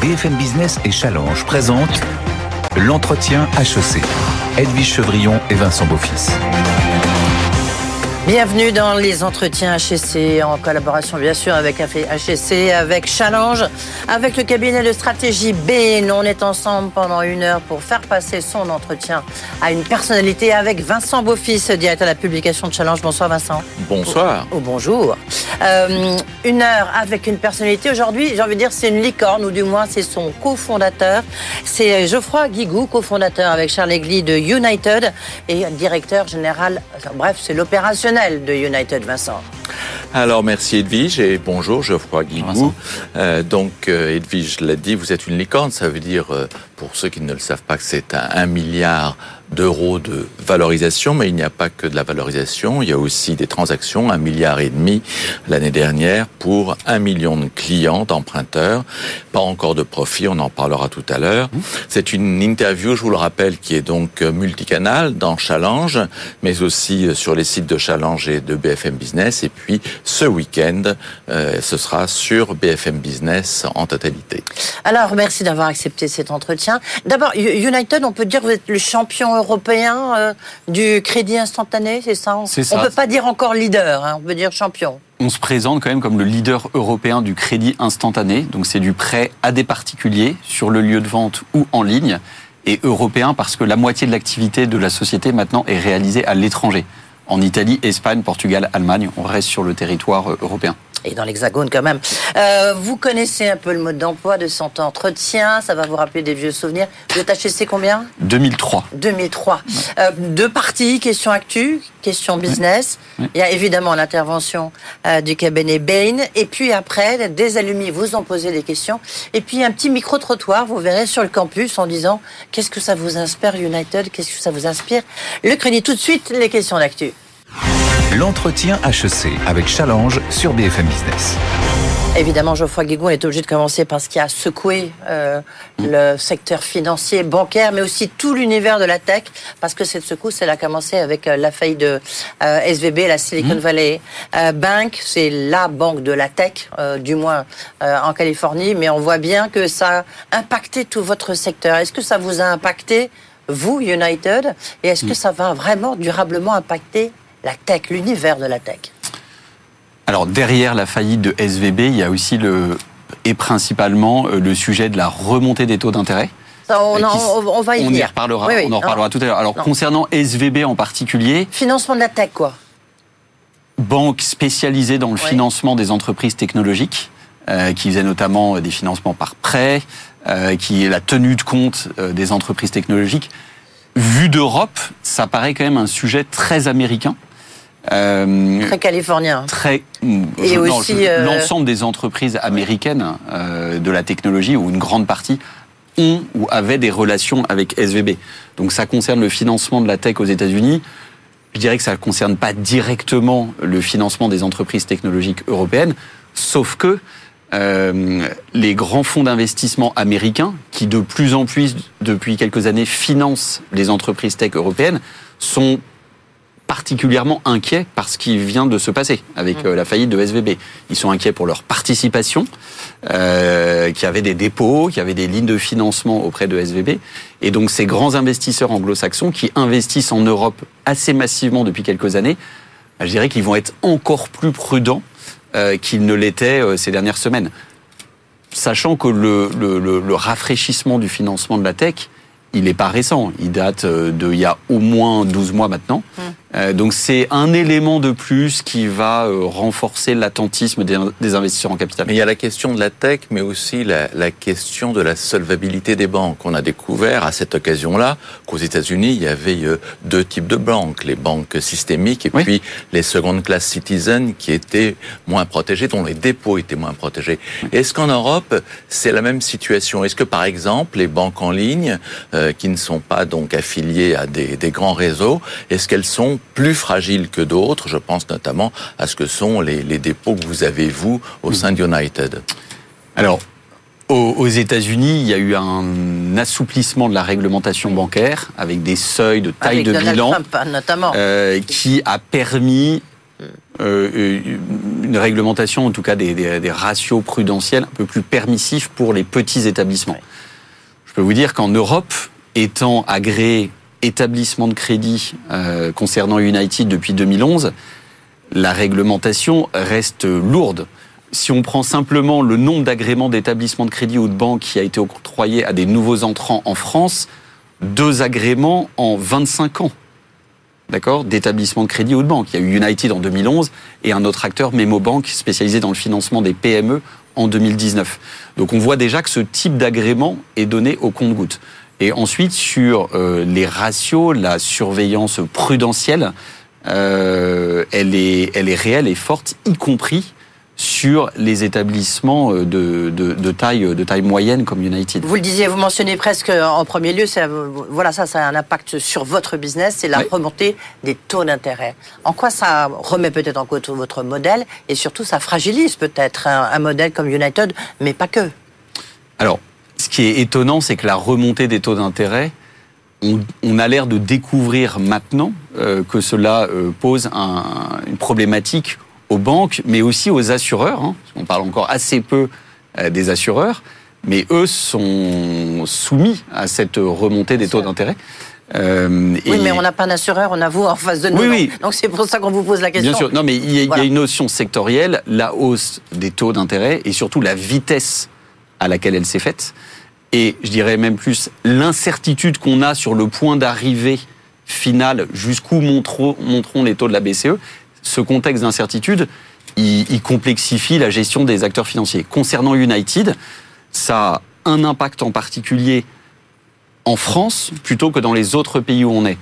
BFM Business et Challenge présentent l'entretien HEC. Edwige Chevrillon et Vincent Beaufils. Bienvenue dans les entretiens HEC en collaboration bien sûr avec HEC, avec Challenge, avec le cabinet de stratégie B. On est ensemble pendant une heure pour faire passer son entretien à une personnalité avec Vincent Beaufils, directeur de la publication de Challenge. Bonsoir Vincent. Bonsoir. Ou, bonjour. Euh, une heure avec une personnalité. Aujourd'hui, j'ai envie de dire c'est une licorne, ou du moins c'est son cofondateur. C'est Geoffroy Guigou, cofondateur avec Charles Egli de United et directeur général, bref, c'est l'opérationnel de United, Vincent. Alors merci Edwige et bonjour Geoffroy Guigou. Euh, donc euh, Edwige l'a dit, vous êtes une licorne, ça veut dire, euh, pour ceux qui ne le savent pas, que c'est un, un milliard d'euros de valorisation, mais il n'y a pas que de la valorisation, il y a aussi des transactions, un milliard et demi l'année dernière pour un million de clients, d'emprunteurs, pas encore de profit, on en parlera tout à l'heure. C'est une interview, je vous le rappelle, qui est donc multicanal dans Challenge, mais aussi sur les sites de Challenge et de BFM Business, et puis ce week-end, euh, ce sera sur BFM Business en totalité. Alors, merci d'avoir accepté cet entretien. D'abord, United, on peut dire que vous êtes le champion européen euh, du crédit instantané, c'est ça. On peut pas dire encore leader, hein, on peut dire champion. On se présente quand même comme le leader européen du crédit instantané. Donc c'est du prêt à des particuliers sur le lieu de vente ou en ligne. Et européen parce que la moitié de l'activité de la société maintenant est réalisée à l'étranger. En Italie, Espagne, Portugal, Allemagne, on reste sur le territoire européen et dans l'Hexagone quand même. Euh, vous connaissez un peu le mode d'emploi de cet entretien, ça va vous rappeler des vieux souvenirs. Vous êtes HSC combien? 2003. 2003. Euh, deux parties, question actu, question business. Il y a évidemment l'intervention euh, du cabinet Bain. Et puis après, des alumni vous en posez des questions. Et puis un petit micro-trottoir, vous verrez sur le campus en disant qu'est-ce que ça vous inspire United, qu'est-ce que ça vous inspire? Le crédit tout de suite, les questions d'actu. L'entretien HEC avec Challenge sur BFM Business. Évidemment, Geoffroy Guigou est obligé de commencer par ce qui a secoué euh, le secteur financier, bancaire, mais aussi tout l'univers de la tech, parce que cette secousse, elle a commencé avec euh, la faillite de euh, SVB, la Silicon mmh. Valley euh, Bank. C'est la banque de la tech, du moins en Californie, mais on voit bien que ça a impacté tout votre secteur. Est-ce que ça vous a impacté, vous, United, et est-ce que ça va vraiment durablement impacter la tech, l'univers de la tech Alors derrière la faillite de SVB, il y a aussi le et principalement euh, le sujet de la remontée des taux d'intérêt. On, on, on, va y on venir. Y reparlera, oui, oui. On en reparlera non. tout à l'heure. Alors non. concernant SVB en particulier. Financement de la tech, quoi. Banque spécialisée dans le oui. financement des entreprises technologiques, euh, qui faisait notamment des financements par prêt, euh, qui est la tenue de compte euh, des entreprises technologiques. Vu d'Europe, ça paraît quand même un sujet très américain. Euh, très californien. Très. Et je, aussi euh... l'ensemble des entreprises américaines euh, de la technologie ou une grande partie ont ou avaient des relations avec SVB. Donc ça concerne le financement de la tech aux États-Unis. Je dirais que ça ne concerne pas directement le financement des entreprises technologiques européennes, sauf que euh, les grands fonds d'investissement américains, qui de plus en plus depuis quelques années financent les entreprises tech européennes, sont particulièrement inquiets par ce qui vient de se passer avec euh, la faillite de SVB. Ils sont inquiets pour leur participation, euh, qui avait des dépôts, qui avait des lignes de financement auprès de SVB. Et donc ces grands investisseurs anglo-saxons qui investissent en Europe assez massivement depuis quelques années, je dirais qu'ils vont être encore plus prudents euh, qu'ils ne l'étaient euh, ces dernières semaines. Sachant que le, le, le, le rafraîchissement du financement de la tech, il n'est pas récent. Il date de il y a au moins 12 mois maintenant. Mmh. Euh, donc c'est un élément de plus qui va euh, renforcer l'attentisme des, des investisseurs en capital. Mais il y a la question de la tech, mais aussi la, la question de la solvabilité des banques. On a découvert à cette occasion-là qu'aux États-Unis, il y avait euh, deux types de banques les banques systémiques et Oui. puis les secondes classes citizens qui étaient moins protégées, dont les dépôts étaient moins protégés. Est-ce qu'en Europe, c'est la même situation? Est-ce que par exemple, les banques en ligne, euh, qui ne sont pas donc affiliées à des, des grands réseaux, est-ce qu'elles sont plus fragiles que d'autres Je pense notamment à ce que sont les, les dépôts que vous avez, vous, au sein d'United. Alors, aux, aux États-Unis, il y a eu un assouplissement de la réglementation bancaire avec des seuils de taille Avec de Donald bilan Trump, hein, notamment. euh, qui a permis euh, une réglementation, en tout cas des, des- des ratios prudentiels un peu plus permissifs pour les petits établissements. Je peux vous dire qu'en Europe, étant agréé établissement de crédit euh, concernant United depuis 2011, la réglementation reste lourde. Si on prend simplement le nombre d'agréments d'établissements de crédit ou de banque qui a été octroyé à des nouveaux entrants en France, deux agréments en 25 ans. D'accord D'établissements de crédit ou de banque. Il y a eu United en 2011 et un autre acteur, Memo Bank, spécialisé dans le financement des PME en 2019. Donc on voit déjà que ce type d'agrément est donné au compte-goutte. Et ensuite, sur euh, les ratios, la surveillance prudentielle, euh, elle, est, elle est réelle et forte, y compris sur les établissements euh, de, de, de taille, de taille moyenne comme United. Vous le disiez, vous mentionnez presque en premier lieu, ça, voilà, ça, ça a un impact sur votre business, c'est la Oui. remontée des taux d'intérêt. En quoi ça remet peut-être en cause votre modèle et surtout ça fragilise peut-être un, un modèle comme United, mais pas que? Alors, ce qui est étonnant, c'est que la remontée des taux d'intérêt, on, on a l'air de découvrir maintenant euh, que cela euh, pose un- une problématique aux banques, mais aussi aux assureurs. hein. on parle encore assez peu euh, des assureurs, mais eux sont soumis à cette remontée des taux d'intérêt. Euh, Oui, et- mais on n'a pas d'assureur, on a vous en face de nous. Oui, donc- oui. Donc c'est pour ça qu'on vous pose la question. Bien sûr, non, mais il y, a, y une notion sectorielle, la hausse des taux d'intérêt et surtout la vitesse à laquelle elle s'est faite. Et je dirais même plus l'incertitude qu'on a sur le point d'arrivée final, jusqu'où monteront, les taux de la BCE. Ce contexte d'incertitude, il, il complexifie la gestion des acteurs financiers. Concernant United, ça a un impact en particulier en France plutôt que dans les autres pays où on est.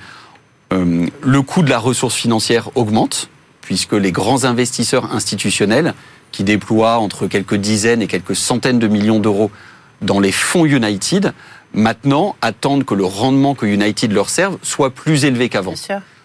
Euh, le coût de la ressource financière augmente, puisque les grands investisseurs institutionnels, qui déploient entre quelques dizaines et quelques centaines de millions d'euros dans les fonds United, maintenant attendent que le rendement que United leur serve soit plus élevé qu'avant.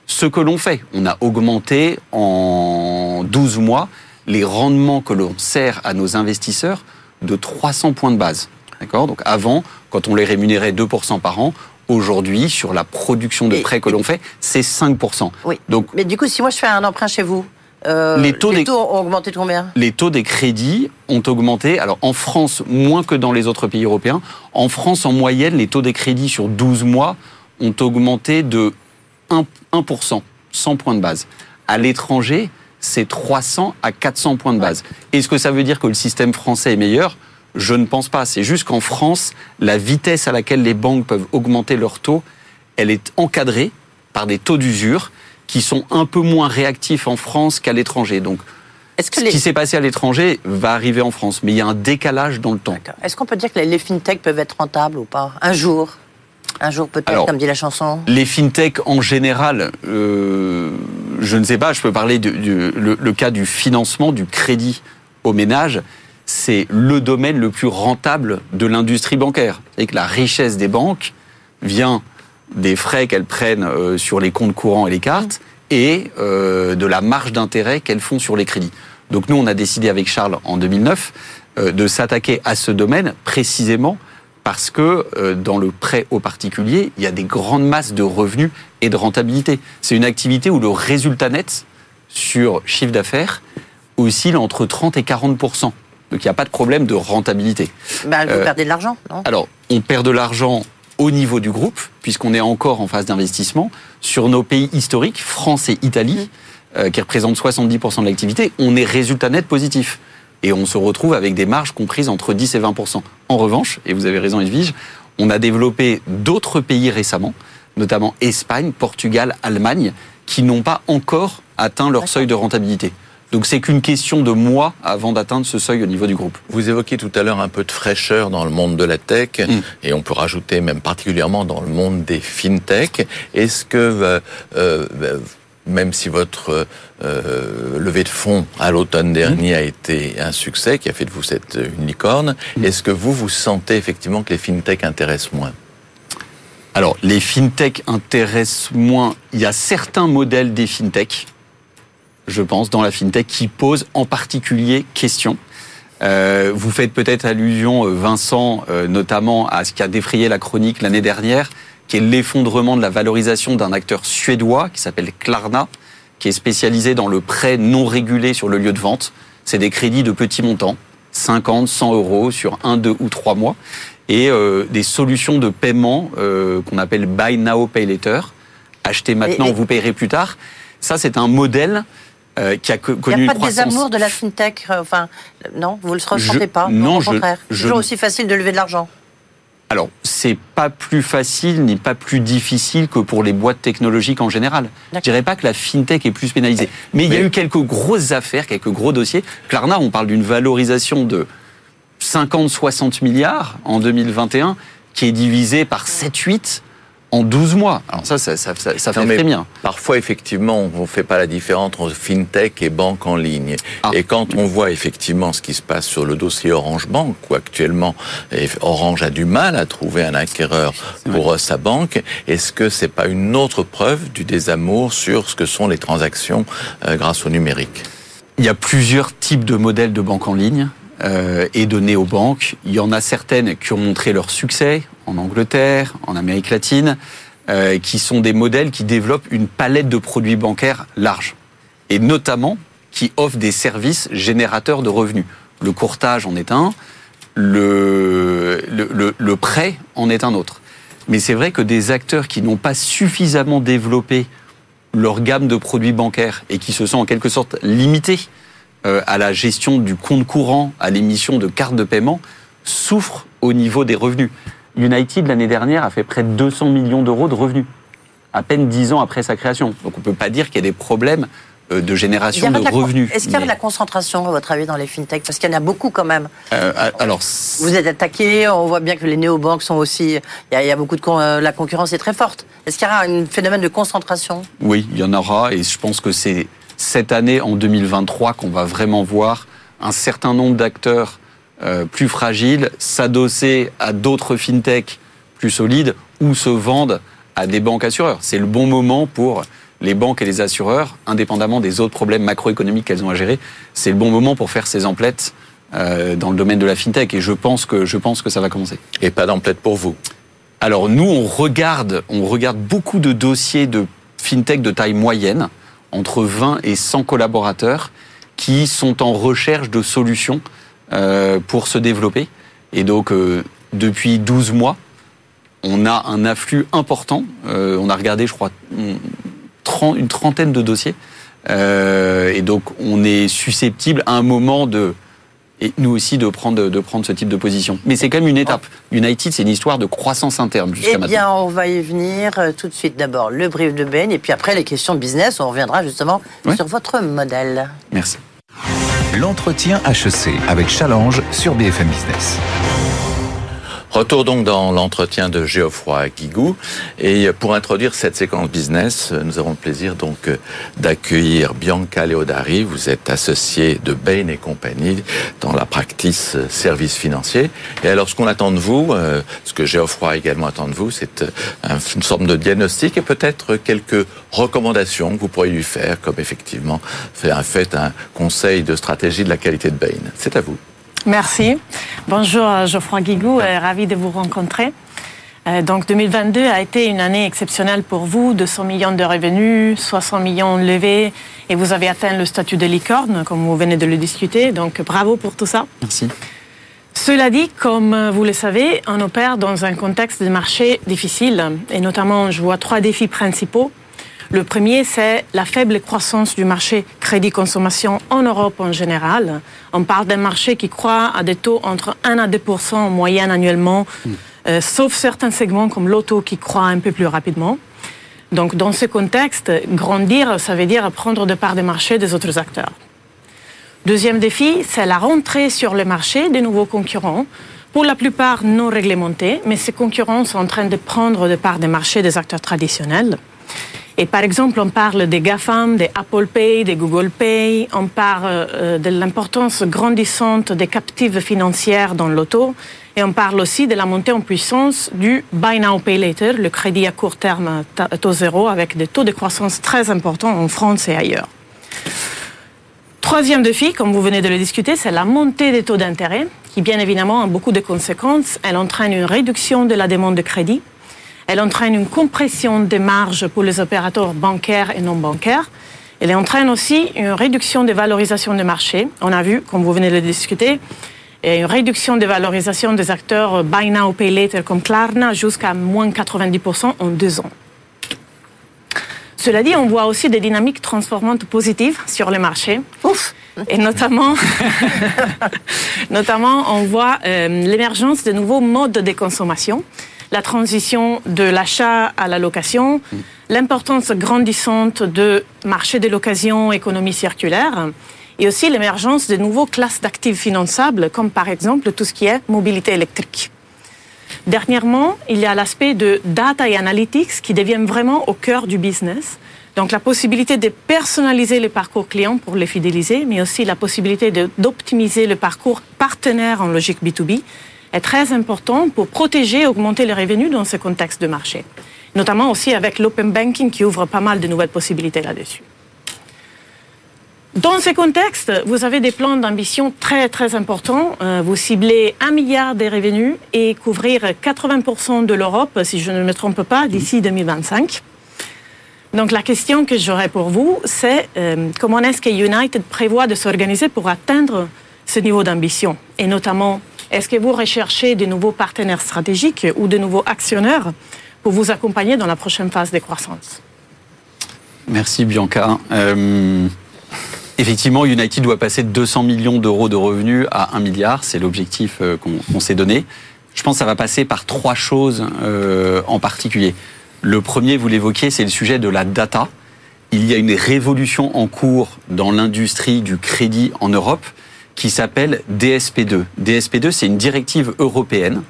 Ce que l'on fait, on a augmenté en 12 mois les rendements que l'on sert à nos investisseurs de 300 points de base. D'accord? Donc avant, quand on les rémunérait 2% par an, aujourd'hui, sur la production de prêts que l'on fait, c'est 5%. Oui. Donc Mais du coup, si moi je fais un emprunt chez vous, euh, Les taux des- ont augmenté de combien? Les taux des crédits ont augmenté. Alors en France, moins que dans les autres pays européens. En France, en moyenne, les taux des crédits sur 12 mois ont augmenté de 1%, 1% 100 points de base. À l'étranger, c'est 300 à 400 points de base. Est-ce que ça veut dire que le système français est meilleur? Je ne pense pas. C'est juste qu'en France, la vitesse à laquelle les banques peuvent augmenter leurs taux, elle est encadrée par des taux d'usure qui sont un peu moins réactifs en France qu'à l'étranger. Donc, que ce les... qui s'est passé à l'étranger va arriver en France, mais il y a un décalage dans le temps. Est-ce qu'on peut dire que les, les fintech peuvent être rentables ou pas? Un jour Un jour peut-être, comme dit la chanson Les fintech en général, euh, je ne sais pas, je peux parler du, le cas du financement, du crédit aux ménages. C'est le domaine le plus rentable de l'industrie bancaire. C'est que la richesse des banques vient des frais qu'elles prennent euh, sur les comptes courants et les cartes et euh, de la marge d'intérêt qu'elles font sur les crédits. Donc nous, on a décidé avec Charles en 2009 euh, de s'attaquer à ce domaine précisément parce que euh, dans le prêt aux particuliers, il y a des grandes masses de revenus et de rentabilité. C'est une activité où le résultat net sur chiffre d'affaires oscille entre 30 et 40% Donc il n'y a pas de problème de rentabilité. bah, Vous perdez de l'argent, non? Alors, on perd de l'argent au niveau du groupe, puisqu'on est encore en phase d'investissement. Sur nos pays historiques, France et Italie, euh, qui représentent 70% de l'activité, on est résultat net positif. Et on se retrouve avec des marges comprises entre 10 et 20%. En revanche, et vous avez raison Edwige, on a développé d'autres pays récemment, notamment Espagne, Portugal, Allemagne, qui n'ont pas encore atteint leur seuil de rentabilité. Donc c'est qu'une question de mois avant d'atteindre ce seuil au niveau du groupe. Vous évoquiez tout à l'heure un peu de fraîcheur dans le monde de la tech, mm. et on peut rajouter même particulièrement dans le monde des fintech. Est-ce que euh, euh, même si votre euh, levée de fonds à l'automne dernier a été un succès, qui a fait de vous cette unicorne, mm. est-ce que vous vous sentez effectivement que les fintech intéressent moins? Alors, les fintech intéressent moins. Il y a certains modèles des fintech je pense, dans la fintech qui pose en particulier question. Euh, vous faites peut-être allusion, euh, Vincent, euh, notamment à ce qui a défrayé la chronique l'année dernière, qui est l'effondrement de la valorisation d'un acteur suédois qui s'appelle Klarna, qui est spécialisé dans le prêt non régulé sur le lieu de vente. C'est des crédits de petits montants, 50, 100 euros sur un, deux ou trois mois, et des solutions de paiement qu'on appelle Buy Now, Pay Later. Achetez maintenant, vous payerez plus tard. Ça, c'est un modèle euh, qui a connu Il n'y a pas de désamour de la fintech. Euh, enfin, non, vous ne le ressentez pas. Non, au contraire. Je, toujours aussi facile de lever de l'argent. Alors, c'est pas plus facile ni pas plus difficile que pour les boîtes technologiques en général. Je dirais pas que la fintech est plus pénalisée. Mais, il y a eu quelques grosses affaires, quelques gros dossiers. Klarna, on parle d'une valorisation de 50-60 milliards en 2021, qui est divisée par 7-8 en 12 mois. Alors ça, ça, ça, ça fait très bien. Parfois, effectivement, on ne fait pas la différence entre fintech et banque en ligne. Ah. Et quand on voit effectivement ce qui se passe sur le dossier Orange Bank, où actuellement Orange a du mal à trouver un acquéreur pour euh, sa banque, est-ce que c'est pas une autre preuve du désamour sur ce que sont les transactions euh, grâce au numérique? Il y a plusieurs types de modèles de banque en ligne euh, et de néobanques. Il y en a certaines qui ont montré leur succès en Angleterre, en Amérique latine, euh, qui sont des modèles qui développent une palette de produits bancaires large, et notamment qui offrent des services générateurs de revenus. Le courtage en est un, le, le, prêt en est un autre. Mais c'est vrai que des acteurs qui n'ont pas suffisamment développé leur gamme de produits bancaires et qui se sont en quelque sorte limités euh, à la gestion du compte courant, à l'émission de cartes de paiement, souffrent au niveau des revenus. United, l'année dernière, a fait près de 200 millions d'euros de revenus, à peine 10 ans après sa création. Donc on ne peut pas dire qu'il y a des problèmes euh, de génération de, revenus. Est-ce qu'il y a de la concentration, à votre avis, dans les fintechs? Parce qu'il y en a beaucoup quand même. Euh, alors, Vous êtes attaqué, on voit bien que les néobanques sont aussi... Il y a, beaucoup de... Euh, la concurrence est très forte. Est-ce qu'il y aura un phénomène de concentration? Oui, il y en aura, et je pense que c'est cette année, en 2023, qu'on va vraiment voir un certain nombre d'acteurs euh, plus fragiles s'adosser à d'autres fintechs plus solides ou se vendent à des banques assureurs. C'est le bon moment pour les banques et les assureurs, indépendamment des autres problèmes macroéconomiques qu'elles ont à gérer. C'est le bon moment pour faire ces emplettes euh, dans le domaine de la fintech et je pense que je pense que ça va commencer. Et pas d'emplettes pour vous? Alors nous on regarde on regarde beaucoup de dossiers de fintech de taille moyenne entre 20 et 100 collaborateurs qui sont en recherche de solutions pour se développer. Et donc, euh, depuis 12 mois, on a un afflux important. Euh, on a regardé, je crois, une trentaine de dossiers. et donc, on est susceptible à un moment de et nous aussi de prendre, de prendre ce type de position. Mais c'est quand même une étape. United, c'est une histoire de croissance interne jusqu'à maintenant. Eh bien, on va y venir tout de suite. D'abord, le brief de Ben, et puis après, les questions business. On reviendra justement sur votre modèle. Merci. L'entretien HEC avec Challenge sur BFM Business. Retour donc dans l'entretien de Geoffroy Guigou. Et pour introduire cette séquence business, nous avons le plaisir donc d'accueillir Bianca Leodari. Vous êtes associé de Bain et compagnie dans la practice services financiers. Et alors, ce qu'on attend de vous, euh, ce que Geoffroy également attend de vous, c'est euh, une sorte de diagnostic et peut-être quelques recommandations que vous pourriez lui faire, comme effectivement fait un conseil de stratégie de la qualité de Bain. C'est à vous. Merci. Bonjour euh, Geoffroy Guigou, euh, ravi de vous rencontrer. Euh, donc 2022 a été une année exceptionnelle pour vous, 200 millions de revenus, 60 millions levés, et vous avez atteint le statut de licorne, comme vous venez de le discuter. Donc bravo pour tout ça. Merci. Cela dit, comme vous le savez, on opère dans un contexte de marché difficile, et notamment je vois trois défis principaux. Le premier, c'est la faible croissance du marché crédit consommation en Europe en général. On parle d'un marché qui croît à des taux entre 1 à 2% en moyenne annuellement, hmm. euh, sauf certains segments comme l'auto qui croît un peu plus rapidement. Donc dans ce contexte, grandir, ça veut dire prendre de part des marchés des autres acteurs. Deuxième défi, c'est la rentrée sur le marché des nouveaux concurrents, pour la plupart non réglementés, mais ces concurrents sont en train de prendre de part des marchés des acteurs traditionnels. Et par exemple, on parle des GAFAM, des Apple Pay, des Google Pay, on parle euh, de l'importance grandissante des captives financières dans l'auto, et on parle aussi de la montée en puissance du Buy Now Pay Later, le crédit à court terme taux zéro, avec des taux de croissance très importants en France et ailleurs. Troisième défi, comme vous venez de le discuter, c'est la montée des taux d'intérêt, qui bien évidemment a beaucoup de conséquences. Elle entraîne une réduction de la demande de crédit, elle entraîne une compression des marges pour les opérateurs bancaires et non bancaires. Elle entraîne aussi une réduction des valorisations des marchés. On a vu, comme vous venez de le discuter, une réduction des valorisations des acteurs Buy Now, Pay Later comme Klarna jusqu'à moins 90% en deux ans. Cela dit, on voit aussi des dynamiques transformantes positives sur les marchés. Ouf et notamment, notamment, on voit euh, l'émergence de nouveaux modes de consommation la transition de l'achat à la location, l'importance grandissante de marché de l'occasion, économie circulaire, et aussi l'émergence de nouveaux classes d'actifs finançables, comme par exemple tout ce qui est mobilité électrique. Dernièrement, il y a l'aspect de data et analytics qui deviennent vraiment au cœur du business. Donc la possibilité de personnaliser les parcours clients pour les fidéliser, mais aussi la possibilité d'optimiser le parcours partenaire en logique B2B est très important pour protéger et augmenter les revenus dans ce contexte de marché, notamment aussi avec l'open banking qui ouvre pas mal de nouvelles possibilités là-dessus. Dans ce contexte, vous avez des plans d'ambition très très importants. Euh, vous ciblez un milliard de revenus et couvrir 80% de l'Europe, si je ne me trompe pas, d'ici 2025. Donc la question que j'aurais pour vous, c'est euh, comment est-ce que United prévoit de s'organiser pour atteindre ce niveau d'ambition et notamment est-ce que vous recherchez de nouveaux partenaires stratégiques ou de nouveaux actionnaires pour vous accompagner dans la prochaine phase de croissance? Merci Bianca. Euh, effectivement, United doit passer de 200 millions d'euros de revenus à 1 milliard. C'est l'objectif euh, qu'on s'est donné. Je pense que ça va passer par trois choses euh, en particulier. Le premier, vous l'évoquiez, c'est le sujet de la data. Il y a une révolution en cours dans l'industrie du crédit en Europe qui s'appelle DSP2. DSP2, c'est une directive européenne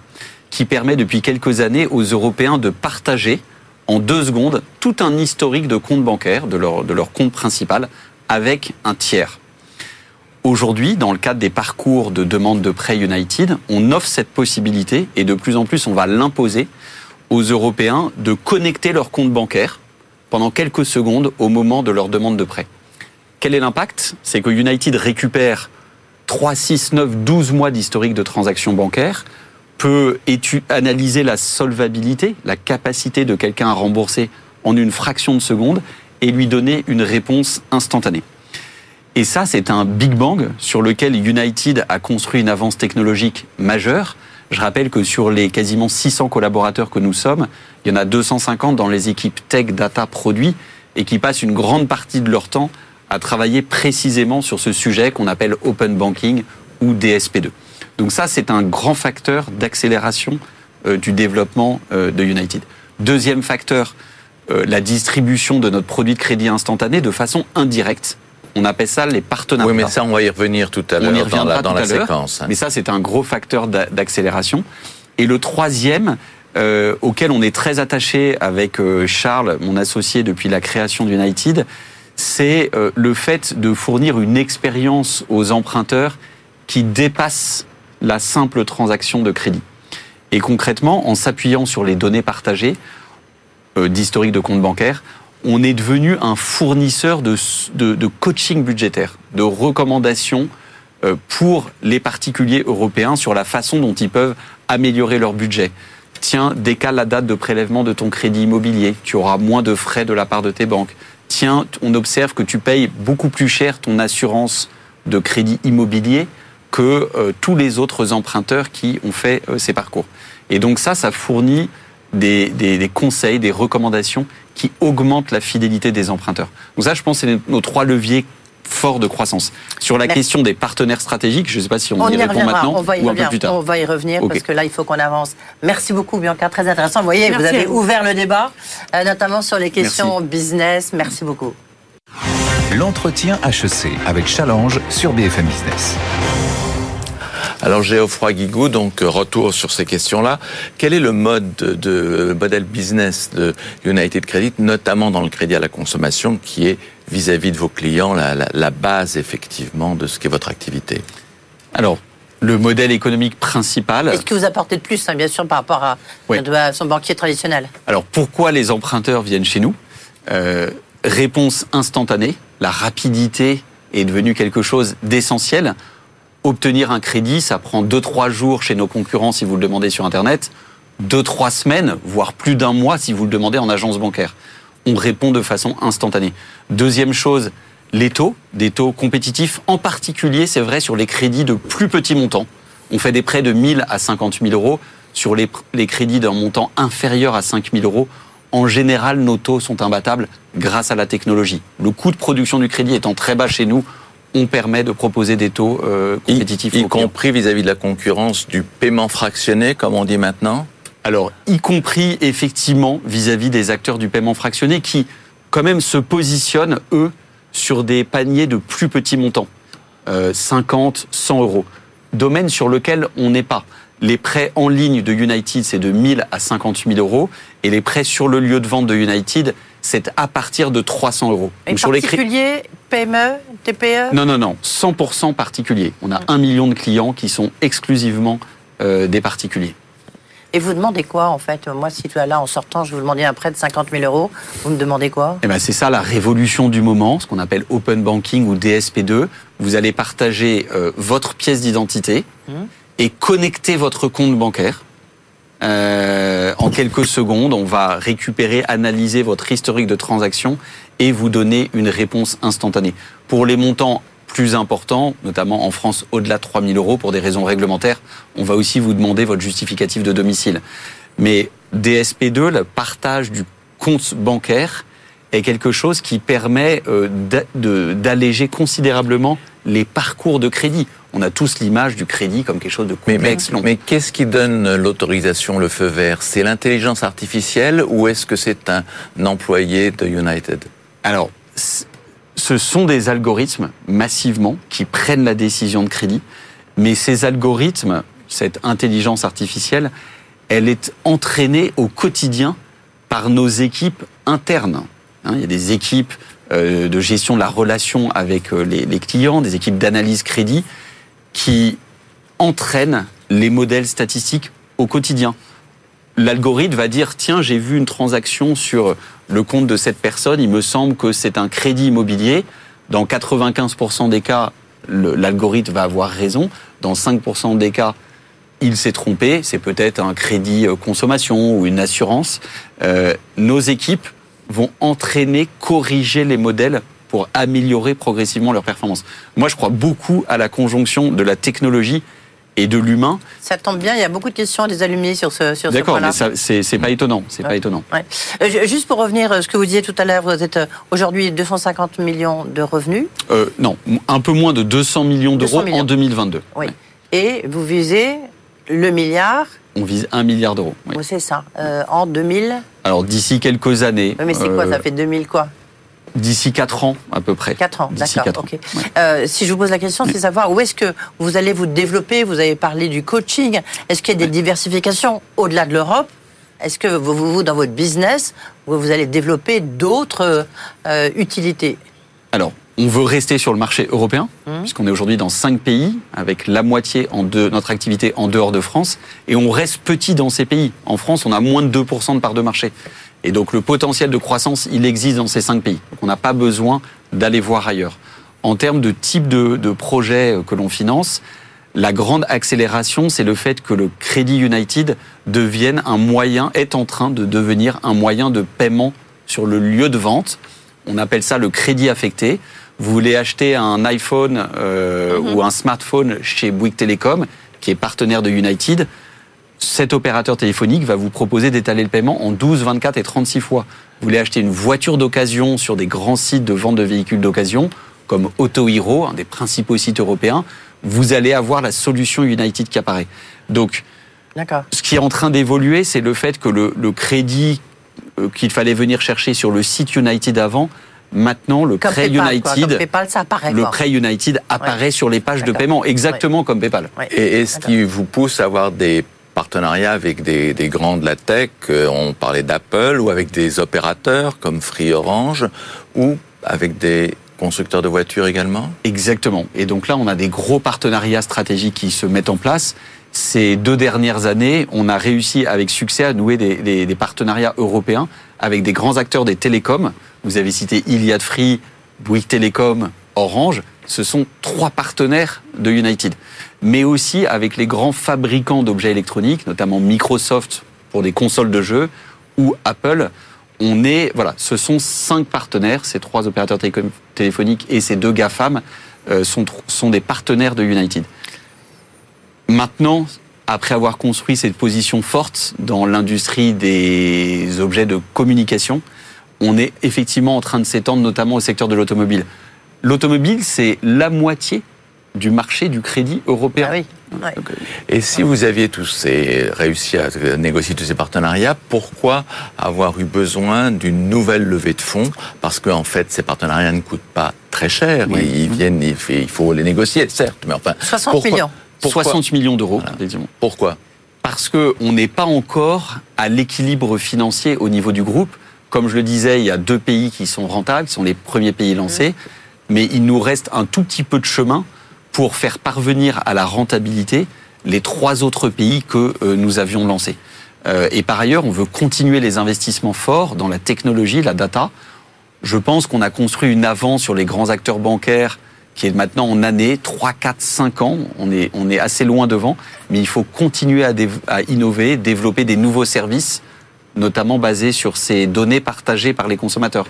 qui permet depuis quelques années aux Européens de partager en deux secondes tout un historique de compte bancaire, de leur, de leur compte principal, avec un tiers. Aujourd'hui, dans le cadre des parcours de demande de prêt United, on offre cette possibilité et de plus en plus on va l'imposer aux Européens de connecter leur compte bancaire pendant quelques secondes au moment de leur demande de prêt. Quel est l'impact? C'est que United récupère 3, 6, 9, 12 mois d'historique de transactions bancaires, peut analyser la solvabilité, la capacité de quelqu'un à rembourser en une fraction de seconde et lui donner une réponse instantanée? Et ça, c'est un Big Bang sur lequel United a construit une avance technologique majeure. Je rappelle que sur les quasiment 600 collaborateurs que nous sommes, il y en a 250 dans les équipes tech, data, produits et qui passent une grande partie de leur temps à travailler précisément sur ce sujet qu'on appelle Open Banking ou DSP2. Donc ça, c'est un grand facteur d'accélération euh, du développement euh, de United. Deuxième facteur, euh, la distribution de notre produit de crédit instantané de façon indirecte. On appelle ça les partenariats. Oui, mais ça, on va y revenir tout à l'heure dans la, dans la séquence. Mais ça, c'est un gros facteur d'accélération. Et le troisième, auquel on est très attaché avec Charles, mon associé depuis la création d'United, c'est euh, le fait de fournir une expérience aux emprunteurs qui dépasse la simple transaction de crédit. Et concrètement, en s'appuyant sur les données partagées euh, d'historique de compte bancaire, on est devenu un fournisseur de, coaching budgétaire, de recommandations euh, pour les particuliers européens sur la façon dont ils peuvent améliorer leur budget. Tiens, décale la date de prélèvement de ton crédit immobilier, tu auras moins de frais de la part de tes banques tiens, on observe que tu payes beaucoup plus cher ton assurance de crédit immobilier que euh, tous les autres emprunteurs qui ont fait euh, ces parcours. Et donc ça, ça fournit des, conseils, des recommandations qui augmentent la fidélité des emprunteurs. Donc ça, je pense, c'est nos trois leviers fort de croissance. Sur la Merci. question des partenaires stratégiques, je ne sais pas si on, On y y répond reviendra, maintenant on va y ou un peu revenir, plus tard. on va y revenir parce que là, il faut qu'on avance. Merci beaucoup, Bianca, très intéressant. Vous voyez, Merci vous avez vous. ouvert le débat, euh, notamment sur les questions business. Merci beaucoup. L'entretien HEC avec Challenge sur BFM Business. Alors Geoffroy Guigou, donc euh, retour sur ces questions-là. Quel est le mode de, de- le modèle business de United Credit, notamment dans le crédit à la consommation, qui est vis-à-vis de vos clients la, la- la base effectivement de ce qu'est votre activité? Alors, le modèle économique principal, Est-ce que vous apportez de plus, hein, bien sûr, par rapport à, Oui. à son banquier traditionnel Alors pourquoi les emprunteurs viennent chez nous? Euh, Réponse instantanée, la rapidité est devenue quelque chose d'essentiel. Obtenir un crédit, ça prend 2-3 jours chez nos concurrents si vous le demandez sur Internet, 2-3 semaines, voire plus d'un mois si vous le demandez en agence bancaire. On répond de façon instantanée. Deuxième chose, les taux, des taux compétitifs, en particulier, c'est vrai, sur les crédits de plus petits montants. On fait des prêts de 1000 à 50 000 euros. Sur les, les crédits d'un montant inférieur à 5 000 euros, en général, nos taux sont imbattables grâce à la technologie. Le coût de production du crédit étant très bas chez nous, on permet de proposer des taux euh, compétitifs. y compris vis-à-vis de la concurrence du paiement fractionné, comme on dit maintenant Alors, y compris effectivement vis-à-vis des acteurs du paiement fractionné qui, quand même, se positionnent, eux, sur des paniers de plus petits montants, euh, 50, 100 euros. Domaine sur lequel on n'est pas. Les prêts en ligne de United, c'est de 1000 à 50 000 euros, et les prêts sur le lieu de vente de United, c'est à partir de 300 euros. Et Donc, sur les cré- particulier, PME, TPE non, non, non, 100% particuliers. On a un million de clients qui sont exclusivement euh, des particuliers. Et vous demandez quoi, en fait? Moi, si tu es là, en sortant, je vous demandais un prêt de 50 000 euros, vous me demandez quoi? Eh ben, c'est ça la révolution du moment, ce qu'on appelle Open Banking ou DSP2. Vous allez partager euh, votre pièce d'identité Mhm. et connecter votre compte bancaire. Euh, en quelques secondes, on va récupérer, analyser votre historique de transaction et vous donner une réponse instantanée. Pour les montants plus importants, notamment en France au-delà de 3 000 euros pour des raisons réglementaires, on va aussi vous demander votre justificatif de domicile. Mais DSP2, le partage du compte bancaire, est quelque chose qui permet euh, d'alléger considérablement les parcours de crédit. On a tous l'image du crédit comme quelque chose de Mais, mais, complexe, long. mais qu'est-ce qui donne l'autorisation, le feu vert? C'est l'intelligence artificielle ou est-ce que c'est un employé de United? Alors, ce sont des algorithmes massivement qui prennent la décision de crédit, mais ces algorithmes, cette intelligence artificielle, elle est entraînée au quotidien par nos équipes internes. Hein, il y a des équipes de gestion de la relation avec euh, les, clients, des équipes d'analyse crédit qui entraînent les modèles statistiques au quotidien l'algorithme va dire tiens j'ai vu une transaction sur le compte de cette personne, il me semble que c'est un crédit immobilier. Dans 95% des cas, l'algorithme va avoir raison. Dans 5% des cas, il s'est trompé. C'est peut-être un crédit euh, consommation ou une assurance. Euh, nos équipes vont entraîner, corriger les modèles pour améliorer progressivement leur performance. Moi, je crois beaucoup à la conjonction de la technologie et de l'humain. Ça tombe bien, il y a beaucoup de questions à des allumiers sur ce, sur D'accord, mais c'est pas étonnant. C'est pas étonnant. Ouais. Euh, ju- juste pour revenir à ce que vous disiez tout à l'heure, vous êtes euh, aujourd'hui 250 millions de revenus. Euh, non, un peu moins de 200 millions 200 d'euros en 2022. Oui. Ouais. Et vous visez le milliard, On vise 1 milliard d'euros. oui, c'est ça, euh, en 2000. Alors d'ici quelques années. Mais c'est quoi euh, Ça fait 2000 quoi? D'ici 4 ans à peu près. 4 ans, d'accord. Ouais. Euh, si je vous pose la question, c'est savoir où est-ce que vous allez vous développer. Vous avez parlé du coaching. Est-ce qu'il y a des diversifications au-delà de l'Europe? Est-ce que vous, dans votre business, vous, vous allez développer d'autres euh, utilités? Alors, on veut rester sur le marché européen, Mhm. puisqu'on est aujourd'hui dans 5 pays, avec la moitié en de notre activité en dehors de France, et on reste petit dans ces pays. En France, on a moins de 2% de part de marché. Et donc le potentiel de croissance, il existe dans ces 5 pays. Donc on n'a pas besoin d'aller voir ailleurs. En termes de type de, de projet euh, que l'on finance, la grande accélération, c'est le fait que le Crédit United devienne un moyen, est en train de devenir un moyen de paiement sur le lieu de vente. On appelle ça le crédit affecté. Vous voulez acheter un iPhone euh, ou un smartphone chez Bouygues Telecom, qui est partenaire de United. Cet opérateur téléphonique va vous proposer d'étaler le paiement en 12, 24 et 36 fois. Vous voulez acheter une voiture d'occasion sur des grands sites de vente de véhicules d'occasion. comme AutoHero, un des principaux sites européens, vous allez avoir la solution United qui apparaît. Donc, ce qui est en train d'évoluer, c'est le fait que le, crédit euh, qu'il fallait venir chercher sur le site United avant, maintenant le prêt United, le prêt United apparaît sur les pages de paiement, exactement comme PayPal. Et est-ce qui vous pousse à avoir des partenariats avec des, des grands de la tech euh, On parlait d'Apple ou avec des opérateurs comme Free Orange ou avec des constructeurs de voitures également? Exactement. Et donc là, on a des gros partenariats stratégiques qui se mettent en place ces deux dernières années, on a réussi avec succès à nouer des, partenariats européens avec des grands acteurs des télécoms. Vous avez cité Iliad Free, Bouygues Télécom, Orange. Ce sont trois partenaires de United. Mais aussi avec les grands fabricants d'objets électroniques, notamment Microsoft pour des consoles de jeux ou Apple. On est, voilà, ce sont cinq partenaires, ces trois opérateurs téléphoniques et ces deux GAFAM euh, sont, sont des partenaires de United. Maintenant, après avoir construit cette position forte dans l'industrie des objets de communication, on est effectivement en train de s'étendre notamment au secteur de l'automobile. L'automobile, c'est la moitié du marché du crédit européen. Ah oui. Et si vous aviez tous réussi à négocier tous ces partenariats, pourquoi avoir eu besoin d'une nouvelle levée de fonds? Parce qu'en fait, ces partenariats ne coûtent pas très cher. Ils viennent, il faut les négocier, certes, mais enfin. 60 millions. 60 millions d'euros. Pourquoi Parce qu'on n'est pas encore à l'équilibre financier au niveau du groupe. Comme je le disais, il y a deux pays qui sont rentables, qui sont les premiers pays lancés, mais il nous reste un tout petit peu de chemin pour faire parvenir à la rentabilité les trois autres pays que euh, nous avions lancés. Euh, et par ailleurs, on veut continuer les investissements forts dans la technologie, la data. Je pense qu'on a construit une avance sur les grands acteurs bancaires qui est maintenant en année, 3, 4, 5 ans. On est, on est assez loin devant, mais il faut continuer à, à innover, développer des nouveaux services, notamment basés sur ces données partagées par les consommateurs.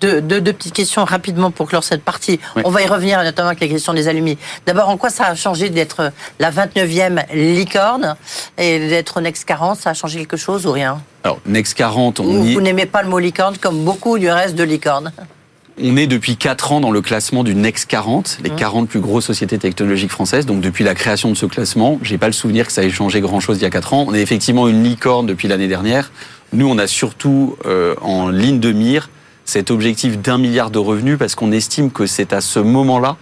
Deux, deux, petites questions rapidement pour clore cette partie. On va y revenir notamment avec les questions des allumis. D'abord, en quoi ça a changé d'être la 29e licorne et d'être Next 40 Ça a changé quelque chose ou rien? Alors, Next 40, on Vous n'aimez pas le mot licorne comme beaucoup du reste de licorne on est depuis 4 ans dans le classement du Next 40, les 40 mmh. plus grosses sociétés technologiques françaises. Donc depuis la création de ce classement, j'ai pas le souvenir que ça ait changé grand-chose il y a 4 ans. On est effectivement une licorne depuis l'année dernière. Nous, on a surtout euh, en ligne de mire cet objectif d'un milliard de revenus parce qu'on estime que c'est à ce moment-là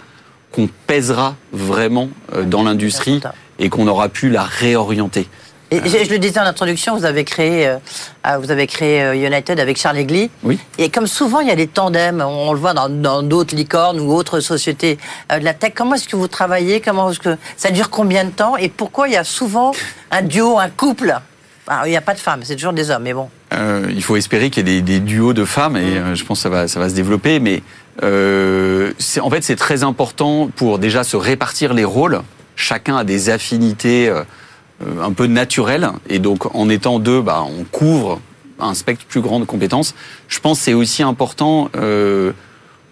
qu'on pèsera vraiment euh, dans l'industrie et qu'on aura pu la réorienter. Et je, le disais en introduction, vous avez créé, euh, ah, vous avez créé euh, United avec Charles Egli. Oui. Et comme souvent, il y a des tandems. On, le voit dans d'autres licornes ou autres sociétés euh, de la tech. Comment est-ce que vous travaillez? Comment est-ce que ça dure combien de temps? Et pourquoi il y a souvent un duo, un couple? Il n'y a pas de femmes, c'est toujours des hommes, mais bon. il faut espérer qu'il y ait des, duos de femmes et mm. je pense que ça va, ça va se développer. Mais en fait, c'est très important pour déjà se répartir les rôles. Chacun a des affinités un peu naturel. Et donc, en étant deux, bah, on couvre un spectre plus grand de compétences. Je pense que c'est aussi important euh,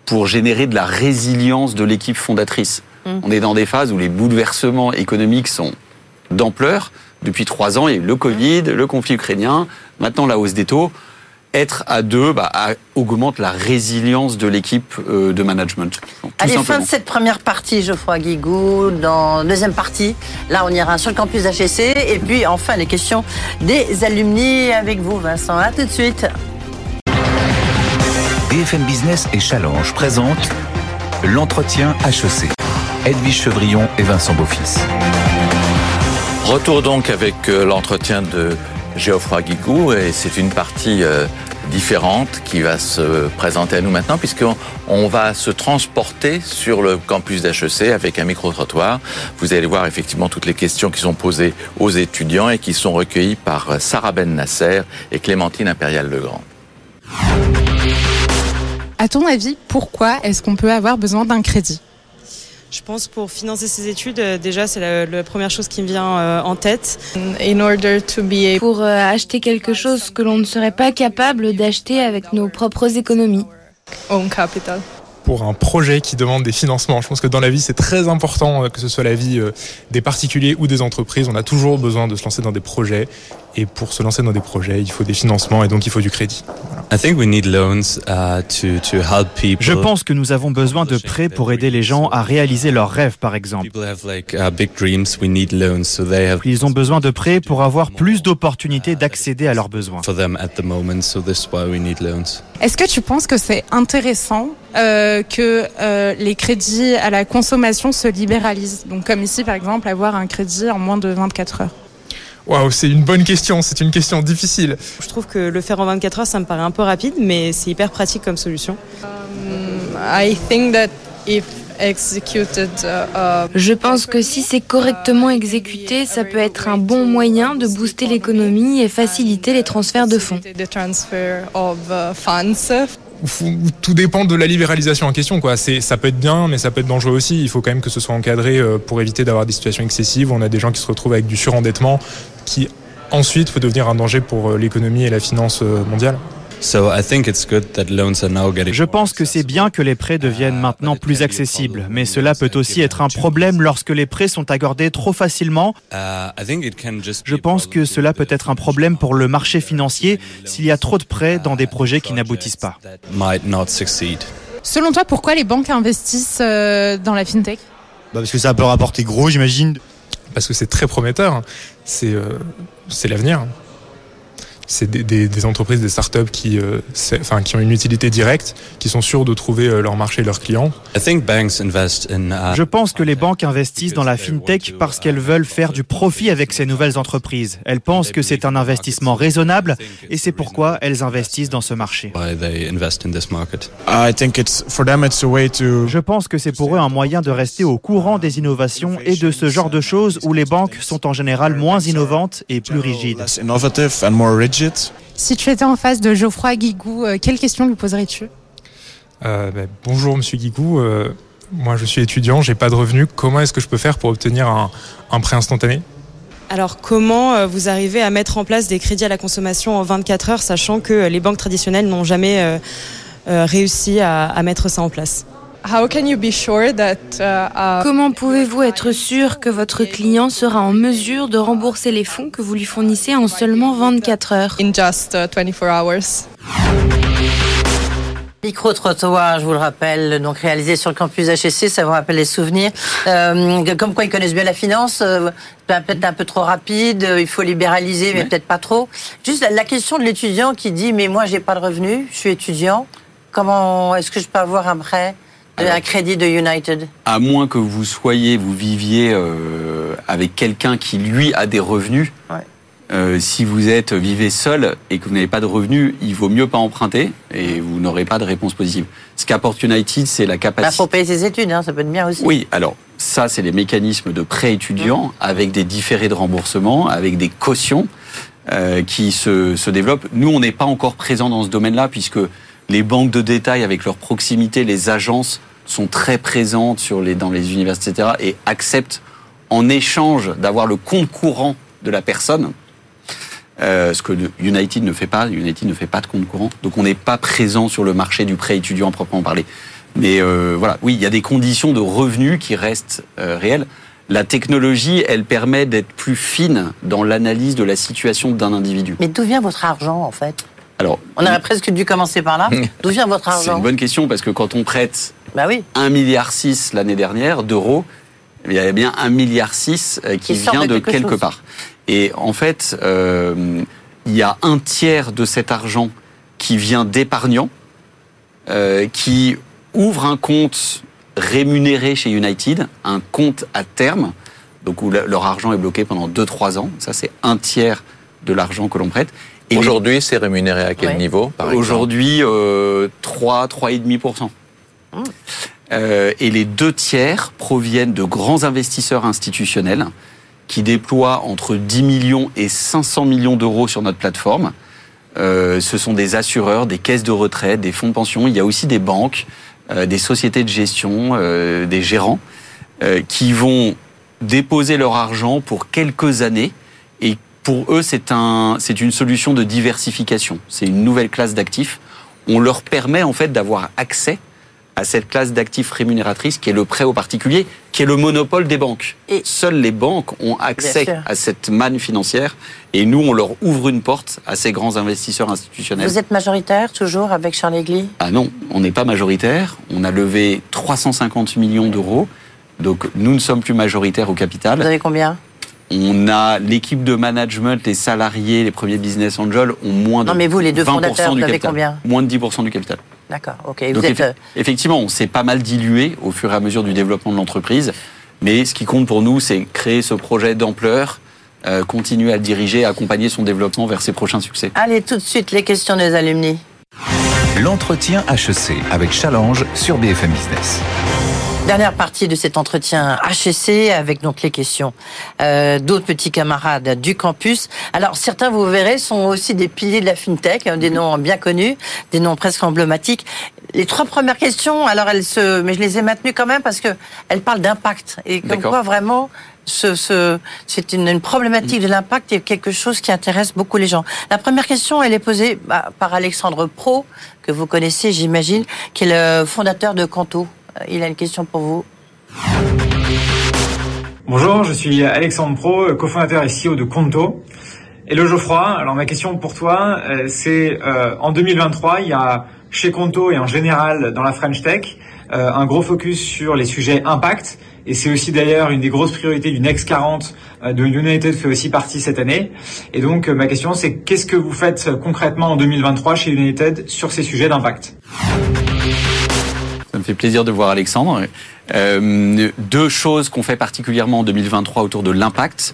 pour générer de la résilience de l'équipe fondatrice. Mmh. On est dans des phases où les bouleversements économiques sont d'ampleur. Depuis trois ans, il y a eu le Covid, le conflit ukrainien, maintenant la hausse des taux être à deux bah, augmente la résilience de l'équipe euh, de management. Allez, fin de cette première partie, Geoffroy Guigou. Dans la deuxième partie, là, on ira sur le campus HEC. Et puis, enfin, les questions des alumni avec vous, Vincent. À tout de suite. BFM Business et Challenge présente l'entretien HEC. Edwige Chevrillon et Vincent Beaufils. Retour donc avec euh, l'entretien de Geoffroy Guigou et c'est une partie euh, différente qui va se présenter à nous maintenant puisqu'on on va se transporter sur le campus d'HEC avec un micro-trottoir. Vous allez voir effectivement toutes les questions qui sont posées aux étudiants et qui sont recueillies par Sarah Ben Nasser et Clémentine Impérial-Legrand. À ton avis, pourquoi est-ce qu'on peut avoir besoin d'un crédit? Je pense pour financer ses études, euh, déjà c'est la, première chose qui me vient euh, en tête. Pour euh, acheter quelque chose que l'on ne serait pas capable d'acheter avec nos propres économies. capital pour un projet qui demande des financements. Je pense que dans la vie, c'est très important, que ce soit la vie des particuliers ou des entreprises. On a toujours besoin de se lancer dans des projets Et pour se lancer dans des projets, il faut des financements et donc il faut du crédit. Je pense que nous avons besoin de prêts pour aider les gens à réaliser leurs rêves, par exemple. Ils ont besoin de prêts pour avoir plus d'opportunités d'accéder à leurs besoins. Est-ce que tu penses que c'est intéressant euh, que euh, les crédits à la consommation se libéralisent? Donc comme ici par exemple, avoir un crédit en moins de 24 heures Waouh, c'est une bonne question, c'est une question difficile. Je trouve que le faire en 24 heures, ça me paraît un peu rapide, mais c'est hyper pratique comme solution. I think that if je pense que si c'est correctement exécuté, ça peut être un bon moyen de booster l'économie et faciliter les transferts de fonds. Tout dépend de la libéralisation en question. Quoi. Ça peut être bien, mais ça peut être dangereux aussi. Il faut quand même que ce soit encadré euh, pour éviter d'avoir des situations excessives. On a des gens qui se retrouvent avec du surendettement qui ensuite peut devenir un danger pour euh, l'économie et la finance euh, mondiale. Je pense que c'est bien que les prêts deviennent maintenant plus accessibles, mais cela peut aussi être un problème lorsque les prêts sont accordés trop facilement. Je pense que cela peut être un problème pour le marché financier s'il y a trop de prêts dans des projets qui n'aboutissent pas. Selon toi, pourquoi les banques investissent euh, dans la fintech? Bah, Parce que ça peut rapporter gros, j'imagine. Parce que c'est très prometteur. C'est euh, l'avenir c'est des, des, entreprises, des startups qui, euh, enfin, qui ont une utilité directe, qui sont sûres de trouver euh, leur marché et leurs clients. Uh, Je pense que les banques investissent dans la fintech parce qu'elles veulent faire du profit avec ces nouvelles entreprises. Elles pensent que c'est un investissement raisonnable et c'est pourquoi elles investissent dans ce marché. Je pense que c'est pour eux un moyen de rester au courant des innovations et de ce genre de choses où les banques sont en général moins innovantes et plus rigides. Si tu étais en face de Geoffroy Guigou, euh, quelle question lui poserais-tu? Euh, ben, Bonjour Monsieur Guigou, euh, moi je suis étudiant, j'ai pas de revenus. Comment est-ce que je peux faire pour obtenir un, prêt instantané? Alors comment vous arrivez à mettre en place des crédits à la consommation en 24 heures, sachant que les banques traditionnelles n'ont jamais réussi à mettre ça en place? Comment pouvez-vous être sûr que votre client sera en mesure de rembourser les fonds que vous lui fournissez en seulement 24 heures? In just 24 uh, hours? Micro-trottoir, je vous le rappelle, donc réalisé sur le campus HSC, ça vous rappelle les souvenirs. Euh, comme quoi ils connaissent bien la finance, euh, peut-être un peu trop rapide, il faut libéraliser, mais peut-être pas trop. Juste la question de l'étudiant qui dit, mais moi j'ai pas de revenus, je suis étudiant, comment est-ce que je peux avoir un prêt? Un crédit de United À moins que vous soyez, vous viviez euh, avec quelqu'un qui lui a des revenus. Euh, si vous êtes vivez seul et que vous n'avez pas de revenus, il vaut mieux pas emprunter et vous n'aurez pas de réponse positive. Ce qu'apporte United, c'est la capacité. Il faut payer ses études, hein, ça peut être bien aussi. Oui, alors ça, c'est les mécanismes de prêt étudiant avec des différés de remboursement, avec des cautions euh, qui se, se développent. Nous, on n'est pas encore présent dans ce domaine-là puisque les banques de détail, avec leur proximité, les agences sont très présentes sur les, dans les universités, etc., et acceptent en échange d'avoir le compte courant de la personne, euh, ce que United ne fait pas. United ne fait pas de compte courant, donc on n'est pas présent sur le marché du prêt étudiant proprement parler. Mais euh, voilà, oui, il y a des conditions de revenus qui restent euh, réelles. La technologie, elle permet d'être plus fine dans l'analyse de la situation d'un individu. Mais d'où vient votre argent en fait? Alors, on aurait presque dû commencer par là. D'où vient votre argent C'est une bonne question parce que quand on prête bah oui. 1,6 milliard l'année dernière d'euros, il y a bien 1,6 milliard euh, qui, vient de, quelque, part. Et en fait, euh, il y a un tiers de cet argent qui vient d'épargnants, euh, qui ouvrent un compte rémunéré chez United, un compte à terme, donc où leur argent est bloqué pendant 2-3 ans. Ça, c'est un tiers de l'argent que l'on prête. Aujourd'hui, c'est rémunéré à quel niveau Aujourd'hui, euh, 3, 3,5%. Euh, et les deux tiers proviennent de grands investisseurs institutionnels qui déploient entre 10 millions et 500 millions d'euros sur notre plateforme. Euh, ce sont des assureurs, des caisses de retraite, des fonds de pension. Il y a aussi des banques, euh, des sociétés de gestion, des gérants qui vont déposer leur argent pour quelques années et pour eux, c'est un, c'est une solution de diversification. C'est une nouvelle classe d'actifs. On leur permet en fait d'avoir accès à cette classe d'actifs rémunératrices qui est le prêt aux particuliers, qui est le monopole des banques. Et Seules les banques ont accès à cette manne financière et nous, on leur ouvre une porte à ces grands investisseurs institutionnels. Vous êtes majoritaire toujours avec Charles Egli Ah non, on n'est pas majoritaire. On a levé 350 millions d'euros. Donc nous ne sommes plus majoritaires au capital. Vous avez combien? On a l'équipe de management, les salariés, les premiers business angels ont moins de non, mais vous, les deux fondateurs, vous avez combien? Moins de 10% du capital. D'accord, ok. Vous êtes... Euh, effectivement, on s'est pas mal dilué au fur et à mesure du développement de l'entreprise. Mais ce qui compte pour nous, c'est créer ce projet d'ampleur, euh, continuer à le diriger, accompagner son développement vers ses prochains succès. Allez, tout de suite, les questions des alumni. L'entretien HEC avec Challenge sur BFM Business. Dernière partie de cet entretien HEC avec donc les questions euh, d'autres petits camarades du campus. Alors certains, vous verrez, sont aussi des piliers de la fintech, hein, des noms bien connus, des noms presque emblématiques. Les trois premières questions, alors elles se, mais je les ai maintenues quand même parce que elles parlent d'impact et comme quoi vraiment ce, ce, c'est une, une, problématique de l'impact et quelque chose qui intéresse beaucoup les gens. La première question, elle est posée bah, par Alexandre Pro, que vous connaissez, j'imagine, qui est le fondateur de Canto. Euh, il a une question pour vous. Bonjour, je suis Alexandre Pro, cofondateur et CEO de Conto. Hello Geoffroy, alors ma question pour toi, euh, c'est euh, en 2023, il y a chez Conto et en général dans la French Tech, un gros focus sur les sujets impact. Et c'est aussi d'ailleurs une des grosses priorités du Next 40 de United fait aussi partie cette année. Et donc ma question c'est qu'est-ce que vous faites concrètement en 2023 chez United sur ces sujets d'impact? Fait plaisir de voir Alexandre. Euh, deux choses qu'on fait particulièrement en 2023 autour de l'impact.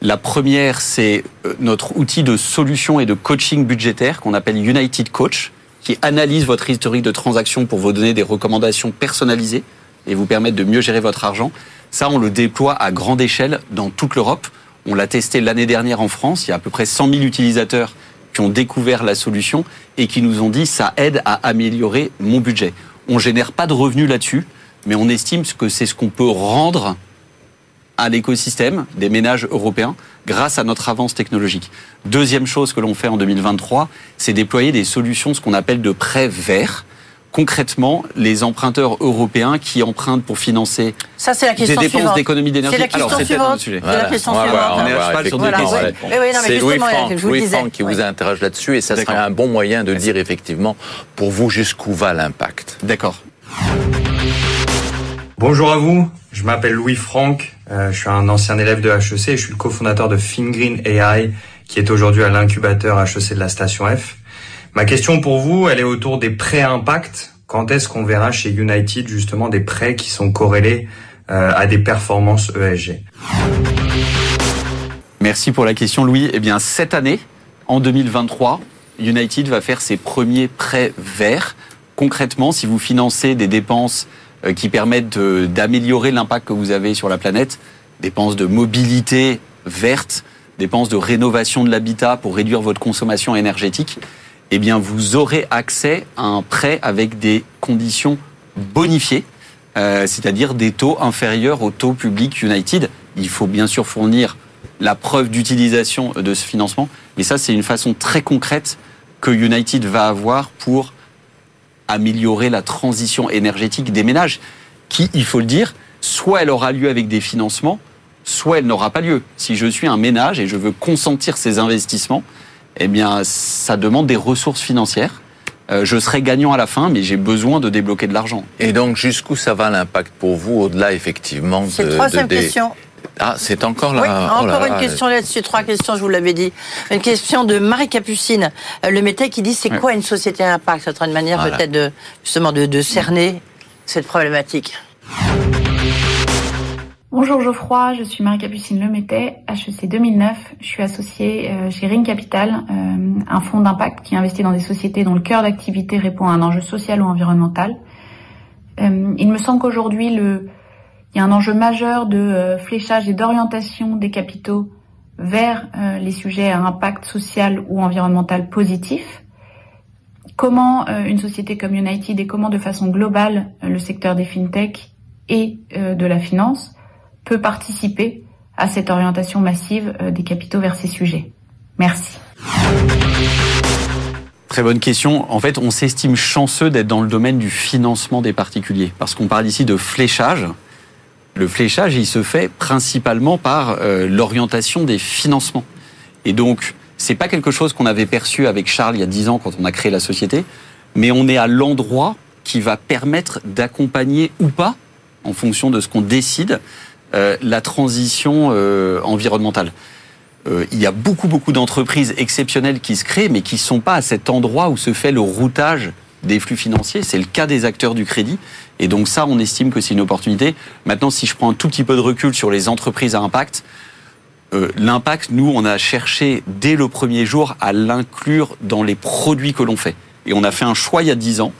La première, c'est euh, notre outil de solution et de coaching budgétaire qu'on appelle United Coach, qui analyse votre historique de transaction pour vous donner des recommandations personnalisées et vous permettre de mieux gérer votre argent. Ça, on le déploie à grande échelle dans toute l'Europe. On l'a testé l'année dernière en France. Il y a à peu près 100 000 utilisateurs qui ont découvert la solution et qui nous ont dit ça aide à améliorer mon budget. On génère pas de revenus là-dessus, mais on estime que c'est ce qu'on peut rendre à l'écosystème des ménages européens grâce à notre avance technologique. Deuxième chose que l'on fait en 2023, c'est déployer des solutions, ce qu'on appelle de prêts verts. Concrètement, les emprunteurs européens qui empruntent pour financer Ça, la des dépenses d'économie d'énergie. C'est la question suivante. C'est la question suivante. On est à cheval sur deux C'est Louis Franck, Louis Franck qui vous interroge là-dessus et ça serait un bon moyen de dire effectivement pour vous jusqu'où va l'impact. D'accord. Bonjour à vous, je m'appelle Louis Franck, euh, je suis un ancien élève de HEC et je suis le cofondateur de FinGreen AI qui est aujourd'hui à l'incubateur HEC de la station F. Ma question pour vous, elle est autour des prêts impact. Quand est-ce qu'on verra chez United justement des prêts qui sont corrélés euh, à des performances ESG Merci pour la question Louis. Eh bien cette année, en 2023, United va faire ses premiers prêts verts. Concrètement, si vous financez des dépenses euh, qui permettent d'améliorer l'impact que vous avez sur la planète, dépenses de mobilité verte, dépenses de rénovation de l'habitat pour réduire votre consommation énergétique, eh bien vous aurez accès à un prêt avec des conditions bonifiées, euh, c'est-à-dire des taux inférieurs au taux public United. Il faut bien sûr fournir la preuve d'utilisation de ce financement, mais ça c'est une façon très concrète que United va avoir pour améliorer la transition énergétique des ménages, qui, il faut le dire, soit elle aura lieu avec des financements, soit elle n'aura pas lieu. Si je suis un ménage et je veux consentir ces investissements, eh bien, ça demande des ressources financières. Euh, je serai gagnant à la fin, mais j'ai besoin de débloquer de l'argent. Et donc, jusqu'où ça va l'impact pour vous, au-delà effectivement de... C'est troisième question. Ah, c'est encore là. Oui, encore une question là-dessus, trois questions, je vous l'avais dit. Une question de Marie Capucine, euh, le métier qui dit c'est quoi une société à impact? Serait une manière peut-être de, justement de, cerner cette problématique. Bonjour Geoffroy, je suis Marie-Capucine Lemétet, HEC 2009. Je suis associée euh, chez Ring Capital, euh, un fonds d'impact qui investit dans des sociétés dont le cœur d'activité répond à un enjeu social ou environnemental. il me semble qu'aujourd'hui, il y a un enjeu majeur de euh, fléchage et d'orientation des capitaux vers euh, les sujets à impact social ou environnemental positif. Comment euh, une société comme United et comment de façon globale le secteur des fintech et de la finance peut participer à cette orientation massive des capitaux vers ces sujets. Merci. Très bonne question. En fait, on s'estime chanceux d'être dans le domaine du financement des particuliers, parce qu'on parle ici de fléchage. Le fléchage, il se fait principalement par euh, l'orientation des financements. Et donc, c'est pas quelque chose qu'on avait perçu avec Charles il y a 10 ans quand on a créé la société, mais on est à l'endroit qui va permettre d'accompagner ou pas, en fonction de ce qu'on décide, euh, la transition euh, environnementale. Euh, il y a beaucoup, beaucoup d'entreprises exceptionnelles qui se créent, mais qui ne sont pas à cet endroit où se fait le routage des flux financiers. C'est le cas des acteurs du crédit. Et donc ça, on estime que c'est une opportunité. Maintenant, si je prends un tout petit peu de recul sur les entreprises à impact, l'impact, nous, on a cherché dès le premier jour à l'inclure dans les produits que l'on fait. Et on a fait un choix il y a 10 ans,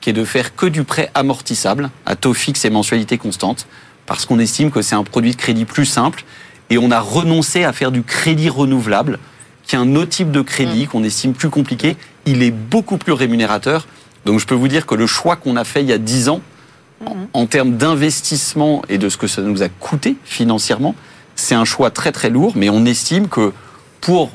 qui est de faire que du prêt amortissable, à taux fixe et mensualité constante, parce qu'on estime que c'est un produit de crédit plus simple et on a renoncé à faire du crédit renouvelable, qui est un autre type de crédit qu'on estime plus compliqué. Il est beaucoup plus rémunérateur. Donc je peux vous dire que le choix qu'on a fait il y a 10 ans, en, mm-hmm. termes d'investissement et de ce que ça nous a coûté financièrement, c'est un choix très très lourd, mais on estime que pour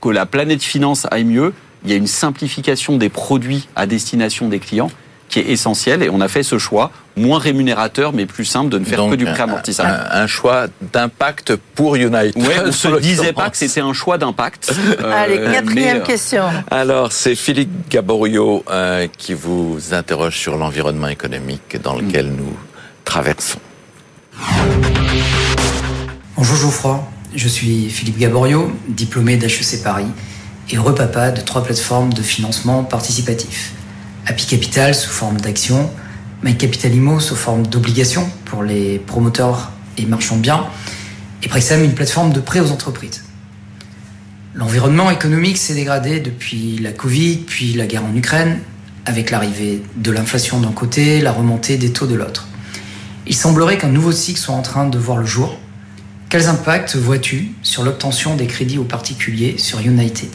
que la planète finance aille mieux, il y a une simplification des produits à destination des clients qui est essentiel et on a fait ce choix moins rémunérateur mais plus simple de ne faire que du prêt amortissable. Un, choix d'impact pour United. Ouais, on se disait pas que c'était un choix d'impact. Euh, Allez, quatrième euh, question. Alors, c'est Philippe Gaborio euh, qui vous interroge sur l'environnement économique dans lequel mm. nous traversons. Bonjour Geoffroy, je suis Philippe Gaborio, diplômé d'HEC Paris et heureux papa de trois plateformes de financement participatif. Happy Capital sous forme d'action, My Capital Imo sous forme d'obligation pour les promoteurs et marchands de biens, et Prexam une plateforme de prêt aux entreprises. L'environnement économique s'est dégradé depuis la Covid, puis la guerre en Ukraine, avec l'arrivée de l'inflation d'un côté, la remontée des taux de l'autre. Il semblerait qu'un nouveau cycle soit en train de voir le jour. Quels impacts vois-tu sur l'obtention des crédits aux particuliers sur United?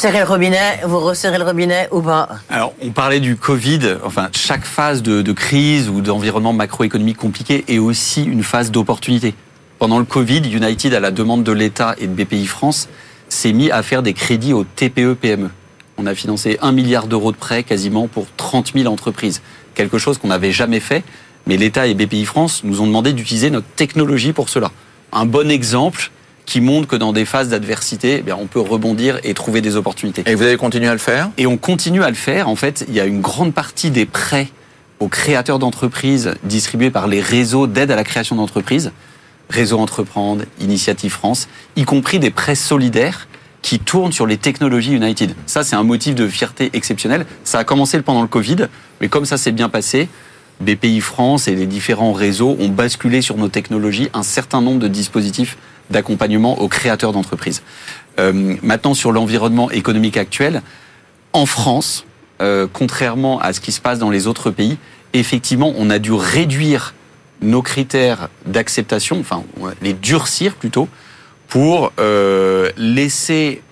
Serrez le robinet, vous resserrez le robinet ou pas Alors, on parlait du Covid. Enfin, chaque phase de, crise ou d'environnement macroéconomique compliqué est aussi une phase d'opportunité. Pendant le Covid, United, à la demande de l'État et de BPI France, s'est mis à faire des crédits aux TPE-PME. On a financé un milliard d'euros de prêts quasiment pour 30 000 entreprises. Quelque chose qu'on n'avait jamais fait, mais l'État et BPI France nous ont demandé d'utiliser notre technologie pour cela. Un bon exemple, qui montre que dans des phases d'adversité, eh on peut rebondir et trouver des opportunités. Et vous allez continuer à le faire? Et on continue à le faire. En fait, il y a une grande partie des prêts aux créateurs d'entreprises distribués par les réseaux d'aide à la création d'entreprises, Réseau Entreprendre, Initiative France, y compris des prêts solidaires qui tournent sur les technologies United. Ça, c'est un motif de fierté exceptionnel. Ça a commencé pendant le Covid, mais comme ça s'est bien passé, BPI France et les différents réseaux ont basculé sur nos technologies un certain nombre de dispositifs d'accompagnement aux créateurs d'entreprises. Euh, maintenant, sur l'environnement économique actuel, en France, euh, contrairement à ce qui se passe dans les autres pays, effectivement, on a dû réduire nos critères d'acceptation, enfin les durcir plutôt, pour euh, laisser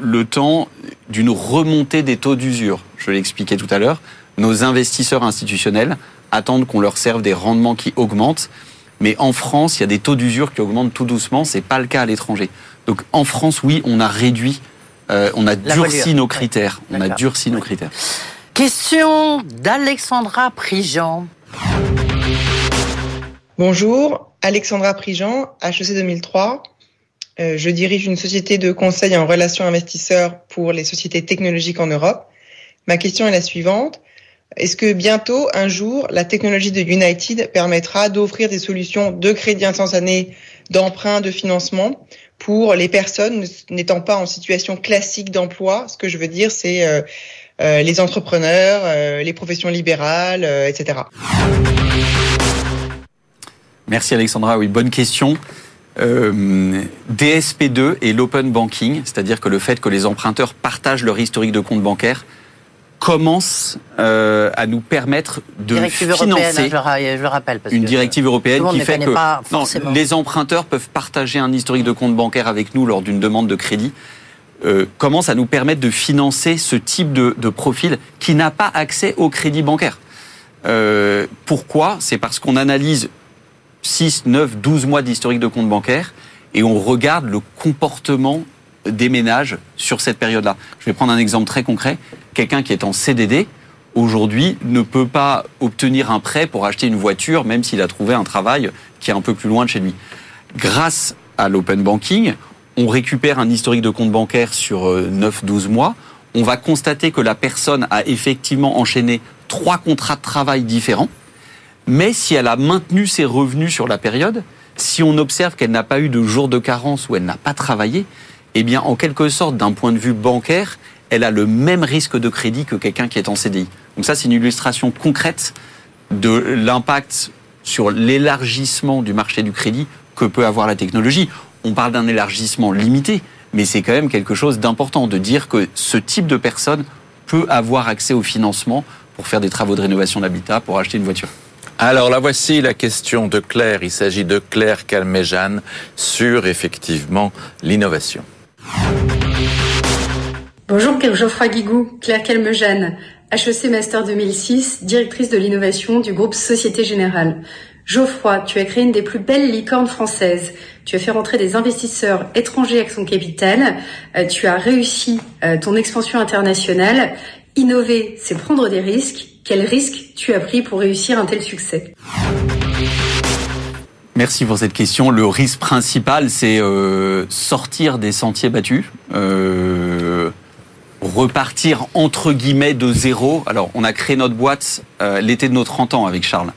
le temps d'une remontée des taux d'usure. Je l'ai expliqué tout à l'heure. Nos investisseurs institutionnels attendent qu'on leur serve des rendements qui augmentent. Mais en France, il y a des taux d'usure qui augmentent tout doucement. C'est pas le cas à l'étranger. Donc en France, oui, on a réduit, euh, on a durci nos critères. On a durci nos critères. Question d'Alexandra Prigent. Bonjour, Alexandra Prigent, HEC 2003. Euh, je dirige une société de conseil en relations investisseurs pour les sociétés technologiques en Europe. Ma question est la suivante. Est-ce que bientôt, un jour, la technologie de United permettra d'offrir des solutions de crédit instantané, d'emprunt, de financement pour les personnes n'étant pas en situation classique d'emploi? Ce que je veux dire, c'est euh, euh, les entrepreneurs, euh, les professions libérales, etc. Merci Alexandra. Oui, bonne question. DSP2 et l'open banking, c'est-à-dire que le fait que les emprunteurs partagent leur historique de compte bancaire, commence euh, à nous permettre de directive financer je le rappelle, parce une directive européenne qui fait que les emprunteurs peuvent partager un historique de compte bancaire avec nous lors d'une demande de crédit. Euh, commence à nous permettre de financer ce type de, de profil qui n'a pas accès au crédit bancaire. Euh, pourquoi? C'est parce qu'on analyse 6, 9, 12 mois d'historique de compte bancaire et on regarde le comportement des ménages sur cette période-là. Je vais prendre un exemple très concret. Quelqu'un qui est en CDD, aujourd'hui, ne peut pas obtenir un prêt pour acheter une voiture, même s'il a trouvé un travail qui est un peu plus loin de chez lui. Grâce à l'open banking, on récupère un historique de compte bancaire sur 9-12 mois. On va constater que la personne a effectivement enchaîné trois contrats de travail différents. Mais si elle a maintenu ses revenus sur la période, si on observe qu'elle n'a pas eu de jour de carence ou elle n'a pas travaillé, eh bien, en quelque sorte, d'un point de vue bancaire, elle a le même risque de crédit que quelqu'un qui est en CDI. Donc ça, c'est une illustration concrète de l'impact sur l'élargissement du marché du crédit que peut avoir la technologie. On parle d'un élargissement limité, mais c'est quand même quelque chose d'important de dire que ce type de personne peut avoir accès au financement pour faire des travaux de rénovation d'habitat, pour acheter une voiture. Alors la voici la question de Claire. Il s'agit de Claire Calméjeanne sur effectivement l'innovation. Bonjour Geoffroy Guigou, Claire Calmejane, HEC Master 2006, directrice de l'innovation du groupe Société Générale. Geoffroy, tu as créé une des plus belles licornes françaises. Tu as fait rentrer des investisseurs étrangers avec son capital. Euh, tu as réussi euh, ton expansion internationale. Innover, c'est prendre des risques. Quel risque tu as pris pour réussir un tel succès? Merci pour cette question. Le risque principal, c'est euh, sortir des sentiers battus, euh, repartir entre guillemets de zéro. Alors, on a créé notre boîte euh, l'été de nos 30 ans avec Charles.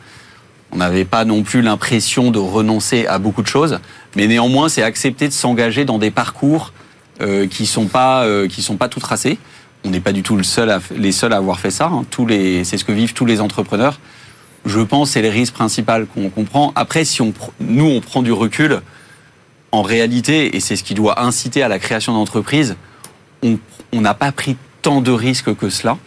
On n'avait pas non plus l'impression de renoncer à beaucoup de choses, mais néanmoins, c'est accepter de s'engager dans des parcours qui sont pas qui sont pas tout tracés. On n'est pas du tout le seul les seuls à avoir fait ça. Hein. Tous les, c'est ce que vivent tous les entrepreneurs je pense, c'est le risque principal qu'on comprend. Après, si on, nous, on prend du recul, en réalité, et c'est ce qui doit inciter à la création d'entreprises, on n'a pas pris tant de risques que cela,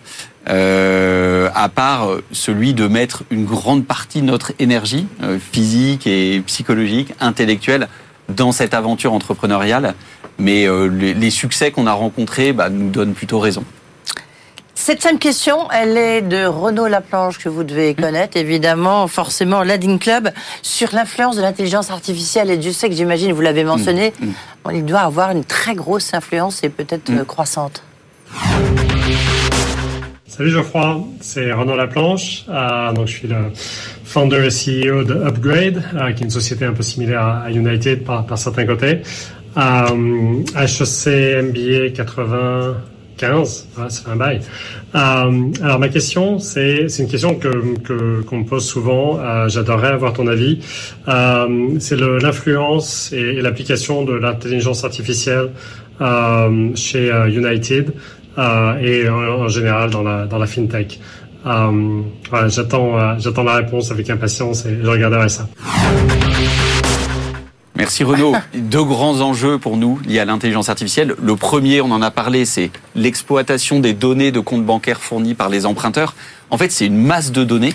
euh, à part celui de mettre une grande partie de notre énergie euh, physique et psychologique, intellectuelle, dans cette aventure entrepreneuriale. Mais euh, les, succès qu'on a rencontrés bah, nous donnent plutôt raison. Cette question, elle est de Renaud Laplanche, que vous devez connaître, évidemment, forcément, l'Adin Club, sur l'influence de l'intelligence artificielle. Et Dieu sait que j'imagine, vous l'avez mentionné, mm, mm. il doit avoir une très grosse influence et peut-être mm. croissante. Salut Geoffroy, c'est Renaud Laplanche. Euh, donc je suis le founder et CEO de Upgrade, euh, qui est une société un peu similaire à United par, certains côtés. Euh, HEC MBA 80 15, c'est un bail. Euh, alors ma question, c'est une question que qu'on me pose souvent. Euh, J'adorerais avoir ton avis. Euh, c'est l'influence et, l'application de l'intelligence artificielle chez United et en, général dans la dans la fintech. voilà, j'attends j'attends la réponse avec impatience et je regarderai ça. Merci Renaud. Deux grands enjeux pour nous liés à l'intelligence artificielle. Le premier, on en a parlé, c'est l'exploitation des données de comptes bancaires fournis par les emprunteurs. En fait, c'est une masse de données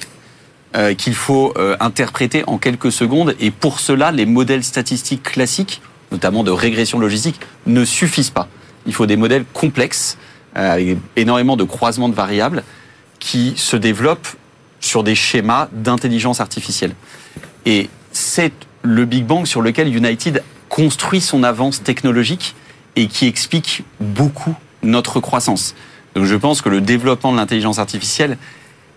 euh, qu'il faut euh, interpréter en quelques secondes. Et pour cela, les modèles statistiques classiques, notamment de régression logistique, ne suffisent pas. Il faut des modèles complexes, euh, avec énormément de croisements de variables, qui se développent sur des schémas d'intelligence artificielle. Et cette le Big Bang sur lequel United construit son avance technologique et qui explique beaucoup notre croissance. Donc je pense que le développement de l'intelligence artificielle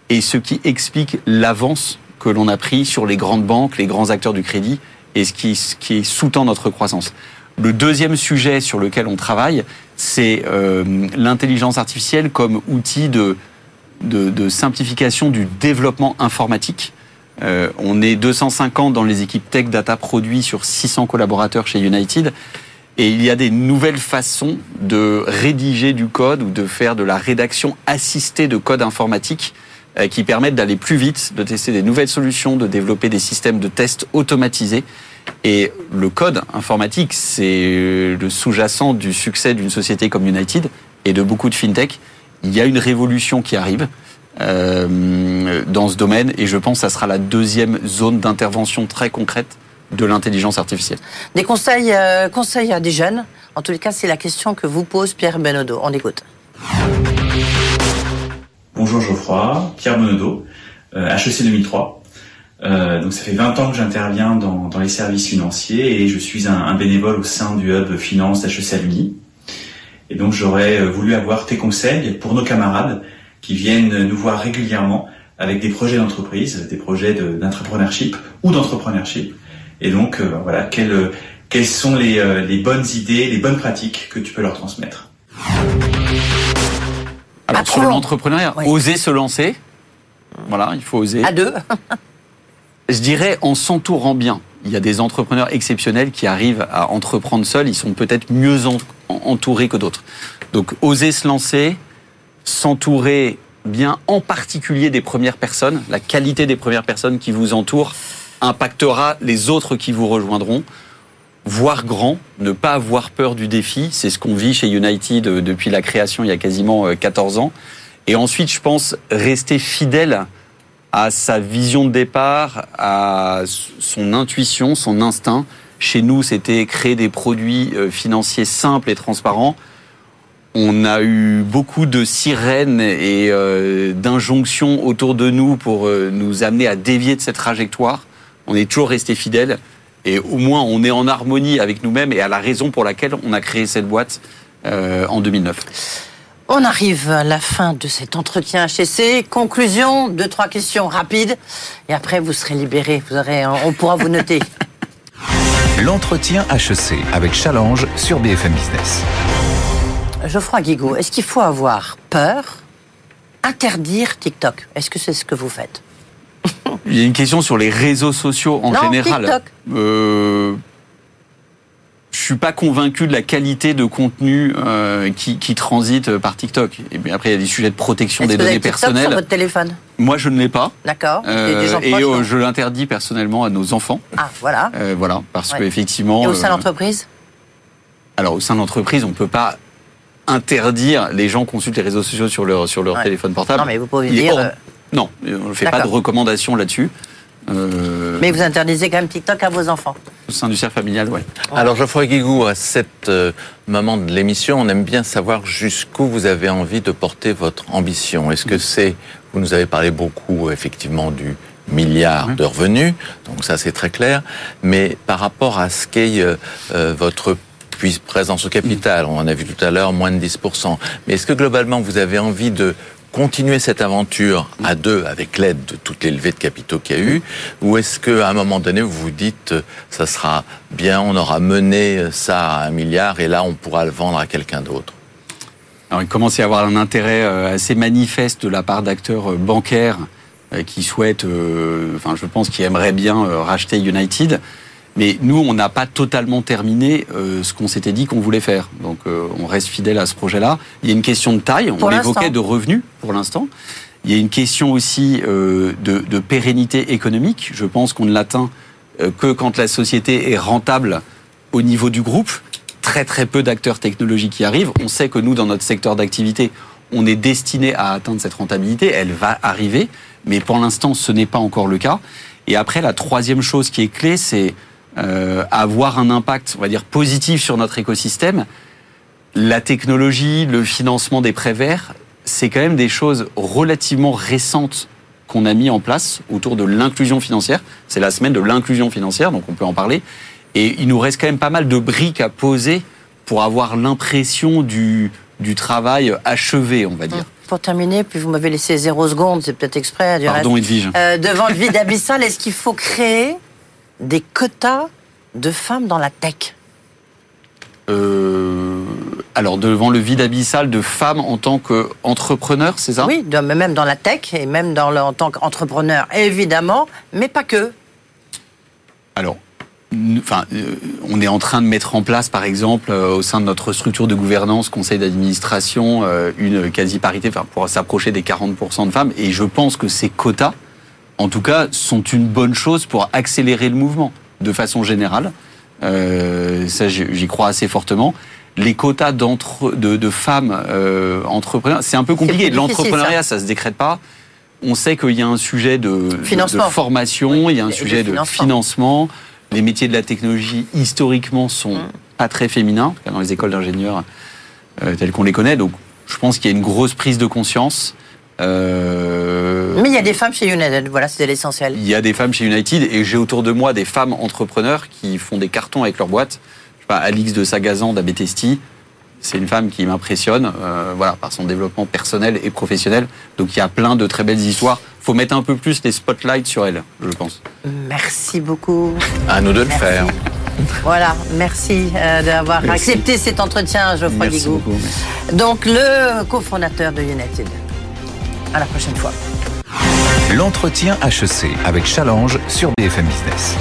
est ce qui explique l'avance que l'on a pris sur les grandes banques, les grands acteurs du crédit et ce qui, ce sous-tend notre croissance. Le deuxième sujet sur lequel on travaille, c'est euh, l'intelligence artificielle comme outil de simplification du développement informatique euh, on est 250 dans les équipes tech data produits sur 600 collaborateurs chez United. Et il y a des nouvelles façons de rédiger du code ou de faire de la rédaction assistée de code informatique euh, qui permettent d'aller plus vite, de tester des nouvelles solutions, de développer des systèmes de tests automatisés. Et le code informatique, c'est le sous-jacent du succès d'une société comme United et de beaucoup de fintech. Il y a une révolution qui arrive. Euh, dans ce domaine et je pense que ça sera la deuxième zone d'intervention très concrète de l'intelligence artificielle. Des conseils, euh, conseils à des jeunes? En tous les cas, c'est la question que vous pose Pierre Benodo. On écoute. Bonjour Geoffroy, Pierre Benodo, euh, HEC 2003. Euh, donc ça fait 20 ans que j'interviens dans, dans, les services financiers et je suis un, un, bénévole au sein du hub finance HEC Alumni. Et donc j'aurais voulu avoir tes conseils pour nos camarades qui viennent nous voir régulièrement avec des projets d'entreprise, des projets d'entrepreneurship ou d'entrepreneurship. Et donc voilà, quelles, quelles sont les, les bonnes idées, les bonnes pratiques que tu peux leur transmettre? Alors, sur l'entrepreneuriat, oser se lancer. Voilà, il faut oser. À deux. Je dirais en s'entourant bien. Il y a des entrepreneurs exceptionnels qui arrivent à entreprendre seuls. Ils sont peut-être mieux entourés que d'autres. Donc, oser se lancer, s'entourer bien, en particulier des premières personnes. La qualité des premières personnes qui vous entourent impactera les autres qui vous rejoindront voir grand, ne pas avoir peur du défi. C'est ce qu'on vit chez United euh, depuis la création il y a quasiment 14 euh, ans. Et ensuite, je pense rester fidèle à sa vision de départ, à son intuition, son instinct. Chez nous, c'était créer des produits euh, financiers simples et transparents. On a eu beaucoup de sirènes et d'injonctions autour de nous pour nous amener à dévier de cette trajectoire. On est toujours resté fidèle. Et au moins, on est en harmonie avec nous-mêmes et à la raison pour laquelle on a créé cette boîte euh, en 2009. On arrive à la fin de cet entretien HSC. Conclusion, deux, trois questions rapides. Et après, vous serez libéré. Vous aurez, on pourra vous noter. L'entretien HEC avec Challenge sur BFM Business. Geoffroy Guigou, est-ce qu'il faut avoir peur, interdire TikTok? Est-ce que c'est ce que vous faites? Il y a une question sur les réseaux sociaux en général. TikTok. Euh, je suis pas convaincu de la qualité de contenu euh, qui, qui, transite par TikTok. Et bien après, il y a des sujets de protection des que données vous avez personnelles. Sur votre téléphone? Moi, je ne l'ai pas. D'accord. Euh, et euh, je l'interdis personnellement à nos enfants. Ah, voilà. Voilà, parce ouais. qu'effectivement. Et au sein de l'entreprise Alors, au sein de l'entreprise, on peut pas interdire les gens consultent les réseaux sociaux sur leur sur leur ouais. téléphone portable. Non, mais vous pouvez dire. Hors... Non, on ne fait pas de recommandations là-dessus. Euh... Mais vous interdisez quand même TikTok à vos enfants Au sein du cercle familial, oui. Alors Geoffroy Guigou, à cet euh, moment de l'émission, on aime bien savoir jusqu'où vous avez envie de porter votre ambition. Est-ce que c'est, vous nous avez parlé beaucoup effectivement du milliard de revenus, donc ça c'est très clair, mais par rapport à ce qu'est euh, euh, votre présence au capital, on en a vu tout à l'heure, moins de 10%, mais est-ce que globalement vous avez envie de continuer cette aventure à deux avec l'aide de toutes les levées de capitaux qu'il y a eu Ou est-ce qu'à un moment donné, vous vous dites, ça sera bien, on aura mené ça à un milliard et là, on pourra le vendre à quelqu'un d'autre? Alors, il commence à y avoir un intérêt assez manifeste de la part d'acteurs bancaires qui souhaitent, enfin, je pense, qui aimeraient bien racheter United. Mais nous, on n'a pas totalement terminé euh, ce qu'on s'était dit qu'on voulait faire. Donc, euh, on reste fidèle à ce projet-là. Il y a une question de taille. On évoquait de revenus pour l'instant. Il y a une question aussi euh, de, de, pérennité économique. Je pense qu'on ne l'atteint que quand la société est rentable au niveau du groupe. Très très peu d'acteurs technologiques qui arrivent. On sait que nous, dans notre secteur d'activité, on est destiné à atteindre cette rentabilité. Elle va arriver, mais pour l'instant, ce n'est pas encore le cas. Et après, la troisième chose qui est clé, c'est euh, avoir un impact, on va dire, positif sur notre écosystème, la technologie, le financement des prêts verts, c'est quand même des choses relativement récentes qu'on a mis en place autour de l'inclusion financière. C'est la semaine de l'inclusion financière, donc on peut en parler. Et il nous reste quand même pas mal de briques à poser pour avoir l'impression du, du travail achevé, on va dire. Pour terminer, puis vous m'avez laissé zéro seconde, c'est peut-être exprès. Du Pardon, reste. Edwige. Euh, devant le vide abyssal, est-ce qu'il faut créer des quotas de femmes dans la tech euh, alors devant le vide abyssal de femmes en tant qu'entrepreneur, c'est ça? Oui, même dans la tech et même dans le, en tant qu'entrepreneur, évidemment, mais pas que. Alors, enfin, euh, on est en train de mettre en place, par exemple, euh, au sein de notre structure de gouvernance, conseil d'administration, une quasi-parité enfin, pour s'approcher des 40% de femmes. Et je pense que ces quotas, en tout cas, sont une bonne chose pour accélérer le mouvement de façon générale. Euh, ça, j'y crois assez fortement. Les quotas d'entre, de, de femmes euh, entrepreneurs, c'est un peu compliqué. L'entrepreneuriat, ça. ça se décrète pas. On sait qu'il y a un sujet de, de, de formation, oui, il y a un sujet de financement. financement. Les métiers de la technologie, historiquement, sont mmh. pas très féminins, dans les écoles d'ingénieurs euh, telles qu'on les connaît. Donc, je pense qu'il y a une grosse prise de conscience. Euh... Mais il y a des femmes chez United, voilà, c'était l'essentiel. Il y a des femmes chez United et j'ai autour de moi des femmes entrepreneurs qui font des cartons avec leur boîte. Je sais pas, Alix de Sagazan d'Abetesti, c'est une femme qui m'impressionne, euh, voilà, par son développement personnel et professionnel. Donc il y a plein de très belles histoires. Faut mettre un peu plus les spotlights sur elle, je pense. Merci beaucoup. À nous de le faire. Voilà, merci euh, d'avoir accepté cet entretien, Geoffroy Merci Guigou. beaucoup. Donc, le cofondateur de United. À la prochaine fois. L'entretien HEC avec Challenge sur BFM Business.